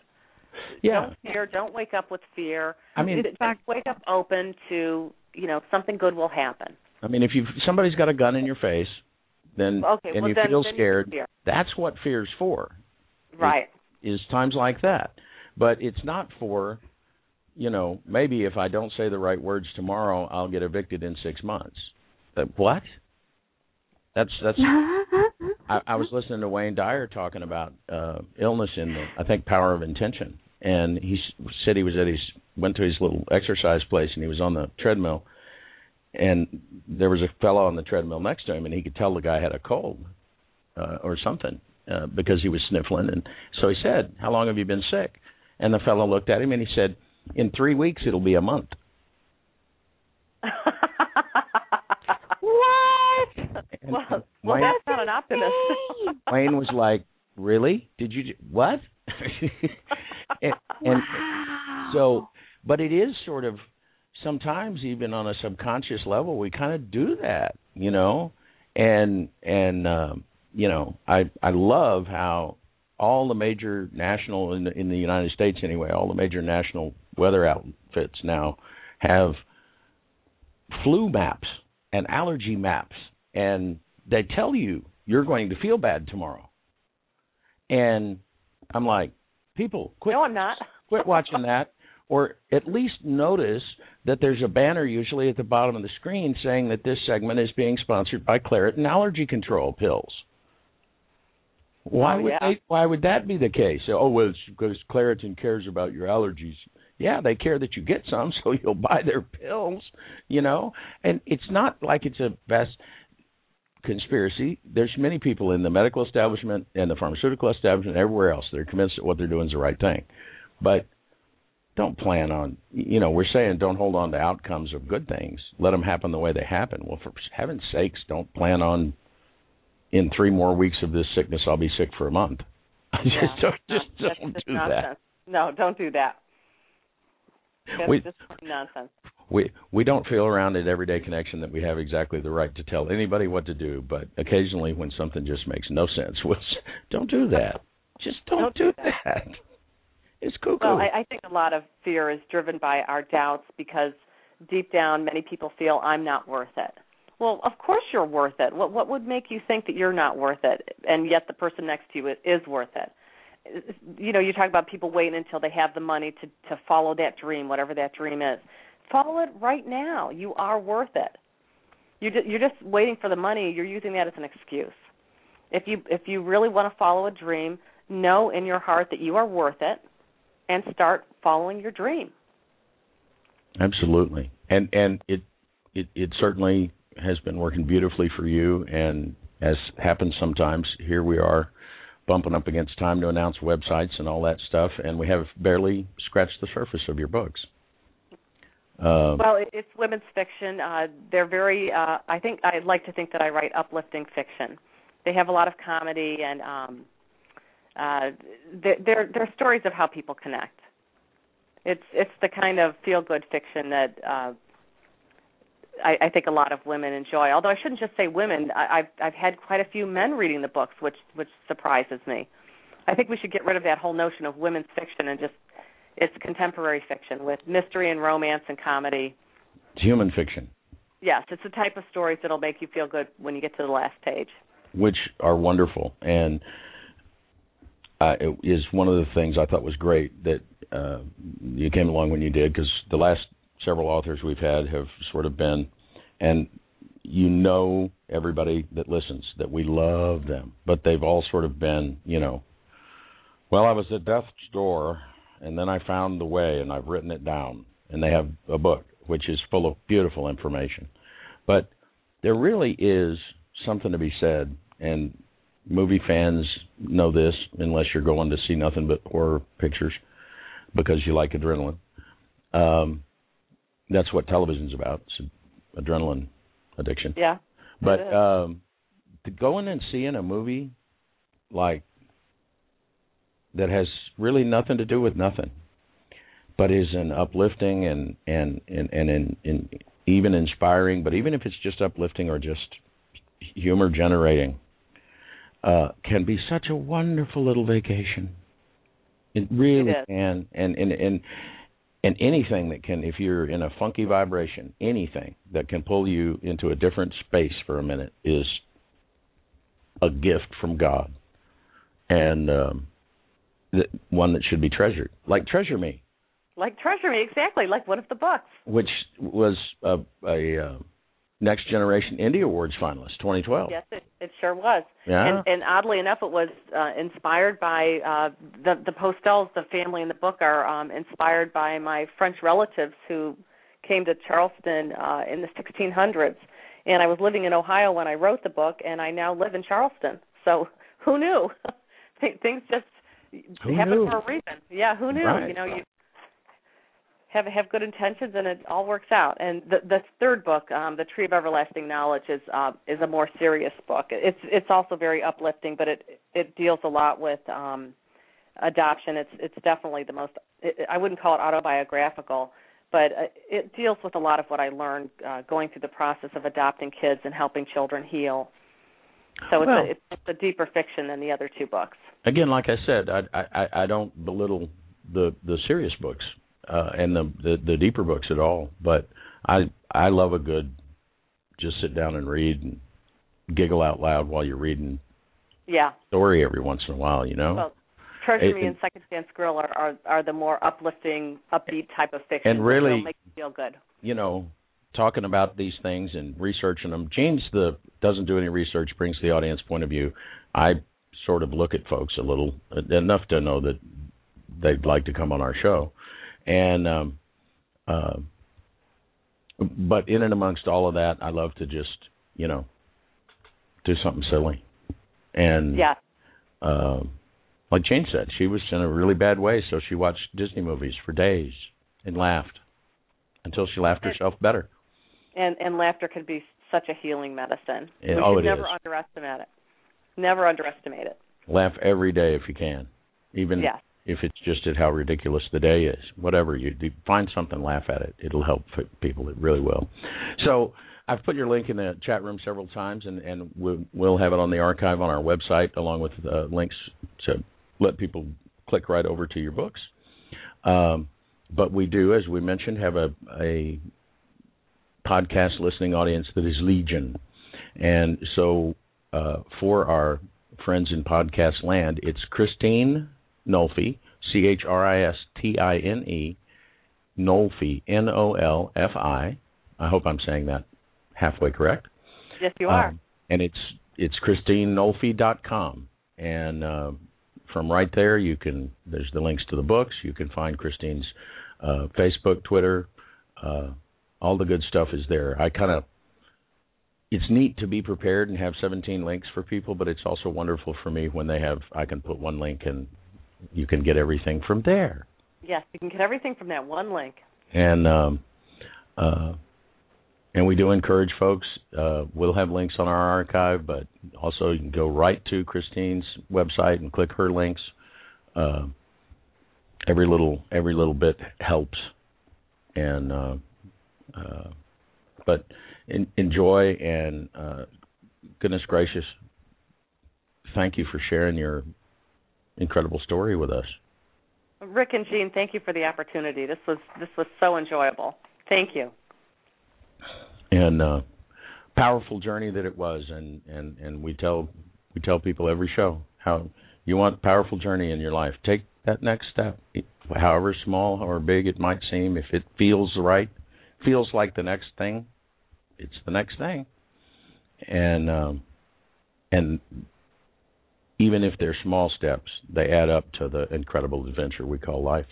Yeah, Don't fear. Don't wake up with fear. I mean, Just wake up open to you know something good will happen. I mean, if you somebody's got a gun in your face, then Okay, and well, you then- feel then you scared, fear. that's what fear's for. Right. Is times like that, but it's not for, you know, maybe if I don't say the right words tomorrow, I'll get evicted in six months. Uh, what? That's that's. I, I was listening to Wayne Dyer talking about uh illness in the I think Power of Intention, and he said he was at his went to his little exercise place and he was on the treadmill, and there was a fellow on the treadmill next to him, and he could tell the guy had a cold uh, or something uh, because he was sniffling, and so he said, "How long have you been sick?" And the fellow looked at him and he said, "In three weeks it'll be a month." what? And well, well, Wayne, that's not an optimist. Wayne was like, "Really? Did you what?" and, and so, but it is sort of sometimes even on a subconscious level we kind of do that, you know, and and um, you know I I love how all the major national in the, in the United States anyway, all the major national weather outfits now have flu maps and allergy maps and they tell you you're going to feel bad tomorrow. And I'm like, people, quit no, I'm not. quit watching that or at least notice that there's a banner usually at the bottom of the screen saying that this segment is being sponsored by Claritin allergy control pills. Why Oh, would yeah. they, why would that be the case? Oh well, it's because Claritin cares about your allergies. Yeah, they care that you get some, so you'll buy their pills, you know. And it's not like it's a vast conspiracy. There's many people in the medical establishment and the pharmaceutical establishment, everywhere else, They're convinced that what they're doing is the right thing. But don't plan on, you know, we're saying don't hold on to outcomes of good things. Let them happen the way they happen. Well, for heaven's sakes, don't plan on in three more weeks of this sickness, I'll be sick for a month. just No, don't, just no, that's don't do nonsense. No, don't do that. That's We- just nonsense. We we don't feel around at Everyday Connection that we have exactly the right to tell anybody what to do, but occasionally when something just makes no sense, we'll, don't do that. Just don't, Don't do do that. that. It's cuckoo. Well, I, I think a lot of fear is driven by our doubts because deep down, many people feel I'm not worth it. Well, of course you're worth it. What what would make you think that you're not worth it, and yet the person next to you is, is worth it? You know, you talk about people waiting until they have the money to to follow that dream, whatever that dream is. Follow it right now. You are worth it. You're just, waiting for the money. You're using that as an excuse. If you if you really want to follow a dream, know in your heart that you are worth it, and start following your dream. Absolutely, and and it it it certainly has been working beautifully for you. And as happens sometimes, here we are bumping up against time to announce websites and all that stuff, and we have barely scratched the surface of your books. Um, Well, it, it's women's fiction. Uh, they're very. Uh, I think I'd like to think that I write uplifting fiction. They have a lot of comedy and um, uh, they're, they're they're stories of how people connect. It's it's the kind of feel good fiction that uh, I, I think a lot of women enjoy. Although I shouldn't just say women. I, I've I've had quite a few men reading the books, which which surprises me. I think we should get rid of that whole notion of women's fiction and just it's contemporary fiction with mystery and romance and comedy. it's human fiction, Yes, it's the type of stories that'll make you feel good when you get to the last page. which are wonderful, and uh, it is one of the things I thought was great that uh, you came along when you did, because the last several authors we've had have sort of been, and you know everybody that listens that we love them, but they've all sort of been, you know, well, I was at death's door and then I found the way, and I've written it down. And they have a book which is full of beautiful information. But there really is something to be said, and movie fans know this unless you're going to see nothing but horror pictures because you like adrenaline. Um, that's what television's about. It's adrenaline addiction. Yeah. But um, to go in and seeing a movie like that has really nothing to do with nothing, but is an uplifting and and and and, and, and even inspiring. But even if it's just uplifting or just humor generating, uh, can be such a wonderful little vacation. It really It can, and and and and anything that can, if you're in a funky vibration, anything that can pull you into a different space for a minute is a gift from God, and um, th- one that should be treasured. Like Treasure Me, Like Treasure Me, exactly. Like one of the books. which was a, a uh, Next Generation Indie Awards finalist, 2012. Yes, it, it sure was. Yeah. And, and oddly enough, it was uh, inspired by uh, the the Postels. The family in the book are um, inspired by my French relatives who came to Charleston uh, in the 1600s. And I was living in Ohio when I wrote the book, and I now live in Charleston. So who knew? Th- Things just Who happen knew? for a reason. Yeah, who knew? Right. You know, you have have good intentions and it all works out. And the the third book, um, The Tree of Everlasting Knowledge, is uh, is a more serious book. It's it's also very uplifting, but it it deals a lot with um, adoption. It's it's definitely the most. It, I wouldn't call it autobiographical, but uh, it deals with a lot of what I learned uh, going through the process of adopting kids and helping children heal. So it's Well- a it's, it's a deeper fiction than the other two books. Again, like I said, I I, I don't belittle the the serious books uh, and the, the the deeper books at all, but I I love a good just sit down and read and giggle out loud while you're reading Yeah. story every once in a while, you know. Well, Treasure It- Me and Second Chance Grill are, are are the more uplifting, upbeat type of fiction. And really- make you feel good. you know, talking about these things and researching them. Jane's the doesn't do any research, brings the audience point of view. I sort of look at folks a little enough to know that they'd like to come on our show, and um, uh, but in and amongst all of that, I love to just you know do something silly, and Yeah. um, like Jane said, she was in a really bad way, so she watched Disney movies for days and laughed until she laughed herself better. And and laughter can be such a healing medicine. Yeah, we oh, should it never is. underestimate it. Never underestimate it. Laugh every day if you can, even Yes. if it's just at how ridiculous the day is. Whatever you do, find something, laugh at it. It'll help people. It really will. So I've put your link in the chat room several times, and and we'll, we'll have it on the archive on our website along with uh, links to let people click right over to your books. Um, but we do, as we mentioned, have a a podcast listening audience that is legion, and so uh, for our friends in podcast land, it's Christine Nolfi, C H R I S T I N E, Nolfi, N O L F I. I hope I'm saying that halfway correct. Yes, you are. Um, and it's it's christinenolfi.com, and uh, from right there you can there's the links to the books. You can find Christine's uh, Facebook, Twitter, uh, all the good stuff is there. I kind of it's neat to be prepared and have 17 links for people, but it's also wonderful for me when they have I can put one link and you can get everything from there. yes, you can get everything from that one link. And um, uh, and we do encourage folks. Uh, we'll have links on our archive, but also you can go right to Christine's website and click her links. Uh, every little every little bit helps, and uh, but in, enjoy and uh, goodness gracious, thank you for sharing your incredible story with us. Rick and Jean, thank you for the opportunity. This was this was so enjoyable. Thank you. and uh powerful journey that it was and and and we tell we tell people every show how you want a powerful journey in your life take that next step however small or big it might seem if it feels right feels like the next thing it's the next thing and um and even if they're small steps they add up to the incredible adventure we call life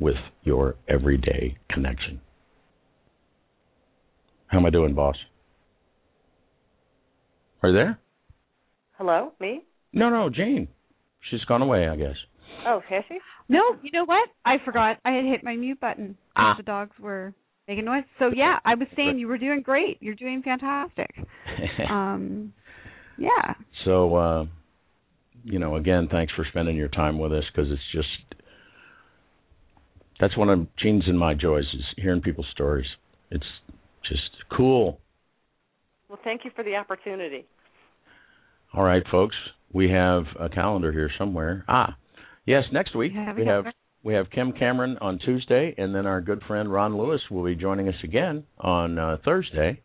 with your everyday connection. How am I doing, boss? Are you there? Hello, me? No, no, Jane. She's gone away, I guess. Oh, has she? No, you know what? I forgot. I had hit my mute button. Ah. The dogs were making noise. So yeah, I was saying you were doing great. You're doing fantastic. Um, yeah. so, uh, you know, again, thanks for spending your time with us because it's just that's one of Jean's and my joys is hearing people's stories. It's just cool. Well, thank you for the opportunity. All right, folks, we have a calendar here somewhere. Ah, yes, next week Yeah, we we have have- we have Kim Cameron on Tuesday, and then our good friend Ron Lewis will be joining us again on uh, Thursday.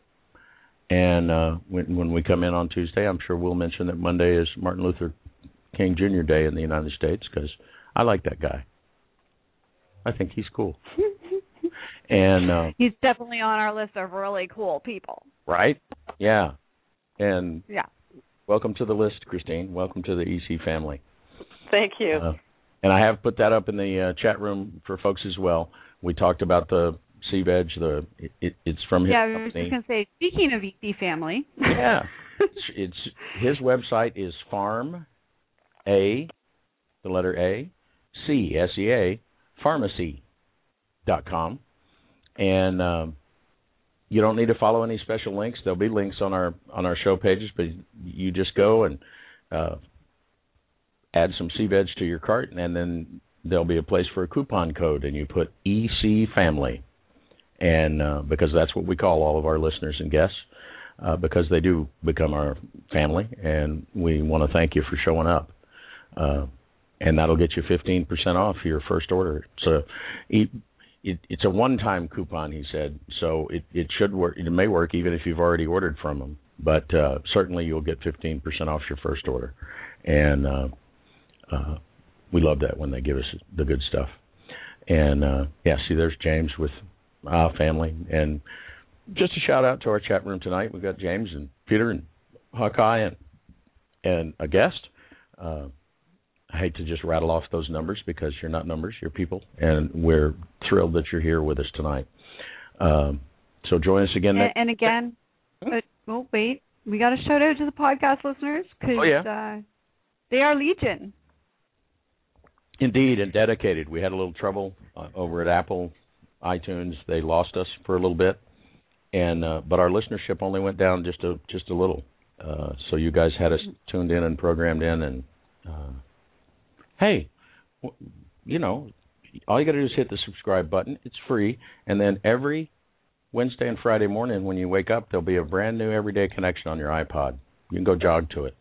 And uh, when when we come in on Tuesday, I'm sure we'll mention that Monday is Martin Luther King Jr. Day in the United States because I like that guy. I think he's cool. and uh, He's definitely on our list of really cool people. right, yeah, and Yeah. welcome to the list, Christine. Welcome to the EC family. Thank you. Uh, and I have put that up in the uh, chat room for folks as well. We talked about the sea veg. The it, it, it's from his yeah, I was company. just gonna say. Speaking of EC family. Yeah. it's, it's his website is farm a the letter A C S E A pharmacy dot com and um, you don't need to follow any special links. There'll be links on our on our show pages, but you just go and uh, add some sea veg to your cart, and then there'll be a place for a coupon code, and you put EC Family, and uh, because that's what we call all of our listeners and guests, uh, because they do become our family, and we want to thank you for showing up. Uh, and that'll get you 15% off your first order. So it, it, it's a one-time coupon, he said. So it, it should work. It may work even if you've already ordered from them. But uh, certainly you'll get 15% off your first order. And uh, we love that when they give us the good stuff. And uh, yeah, see, there's James with our family. And just a shout out to our chat room tonight. We've got James and Peter and Hawkeye and and a guest. Uh, I hate to just rattle off those numbers because you're not numbers, you're people, and we're thrilled that you're here with us tonight. Um, so join us again. and, and again, but oh wait, we got a shout out to the podcast listeners because Oh, yeah. uh, they are legion. Indeed, and dedicated. We had a little trouble uh, over at Apple iTunes. They lost us for a little bit, and uh, but our listenership only went down just a just a little. Uh, so you guys had us tuned in and programmed in, and uh, hey, w- you know, all you got to do is hit the subscribe button. It's free, and then every Wednesday and Friday morning when you wake up, there'll be a brand new Everyday Connection on your iPod. You can go jog to it.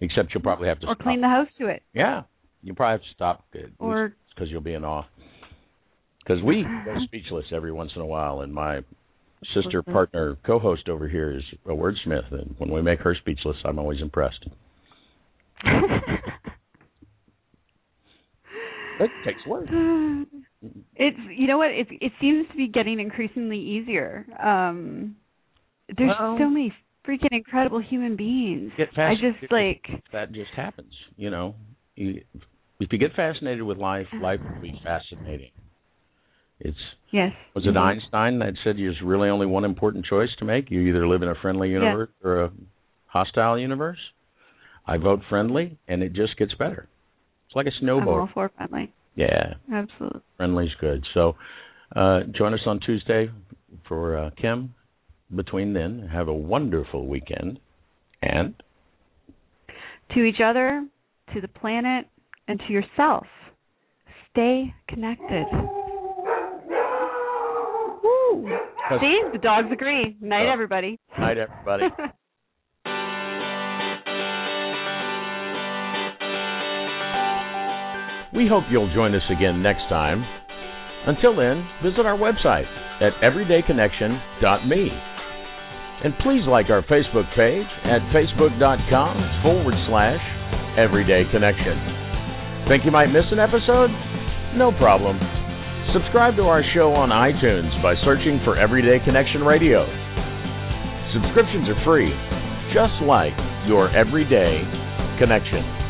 Except you'll probably have to Or stop. clean the house to it. Yeah, you probably have to stop Or because you'll be in awe. Because we go speechless every once in a while, and my sister partner co-host over here is a wordsmith, and when we make her speechless, I'm always impressed. It takes work. it's you know what it it seems to be getting increasingly easier. Um there's Well- so many freaking incredible human beings. I just like that just happens. You know, you, if you get fascinated with life, life will be fascinating. It's yes. Was it Mhm. Einstein that said there's really only one important choice to make? You either live in a friendly universe or a hostile universe. I vote friendly, and it just gets better. It's like a I'm all snowball. for friendly. Yeah, Absolutely. friendly's good. So uh, join us on Tuesday for uh, Kim. Between then, have a wonderful weekend, and To each other, to the planet, and to yourself. Stay connected. Woo! See, the dogs agree. Night, Oh. everybody. night, everybody. We hope you'll join us again next time. Until then, visit our website at everydayconnection.me. And please like our Facebook page at facebook.com forward slash everydayconnection. Think you might miss an episode? No problem. Subscribe to our show on iTunes by searching for Everyday Connection Radio. Subscriptions are free, just like your everyday connection.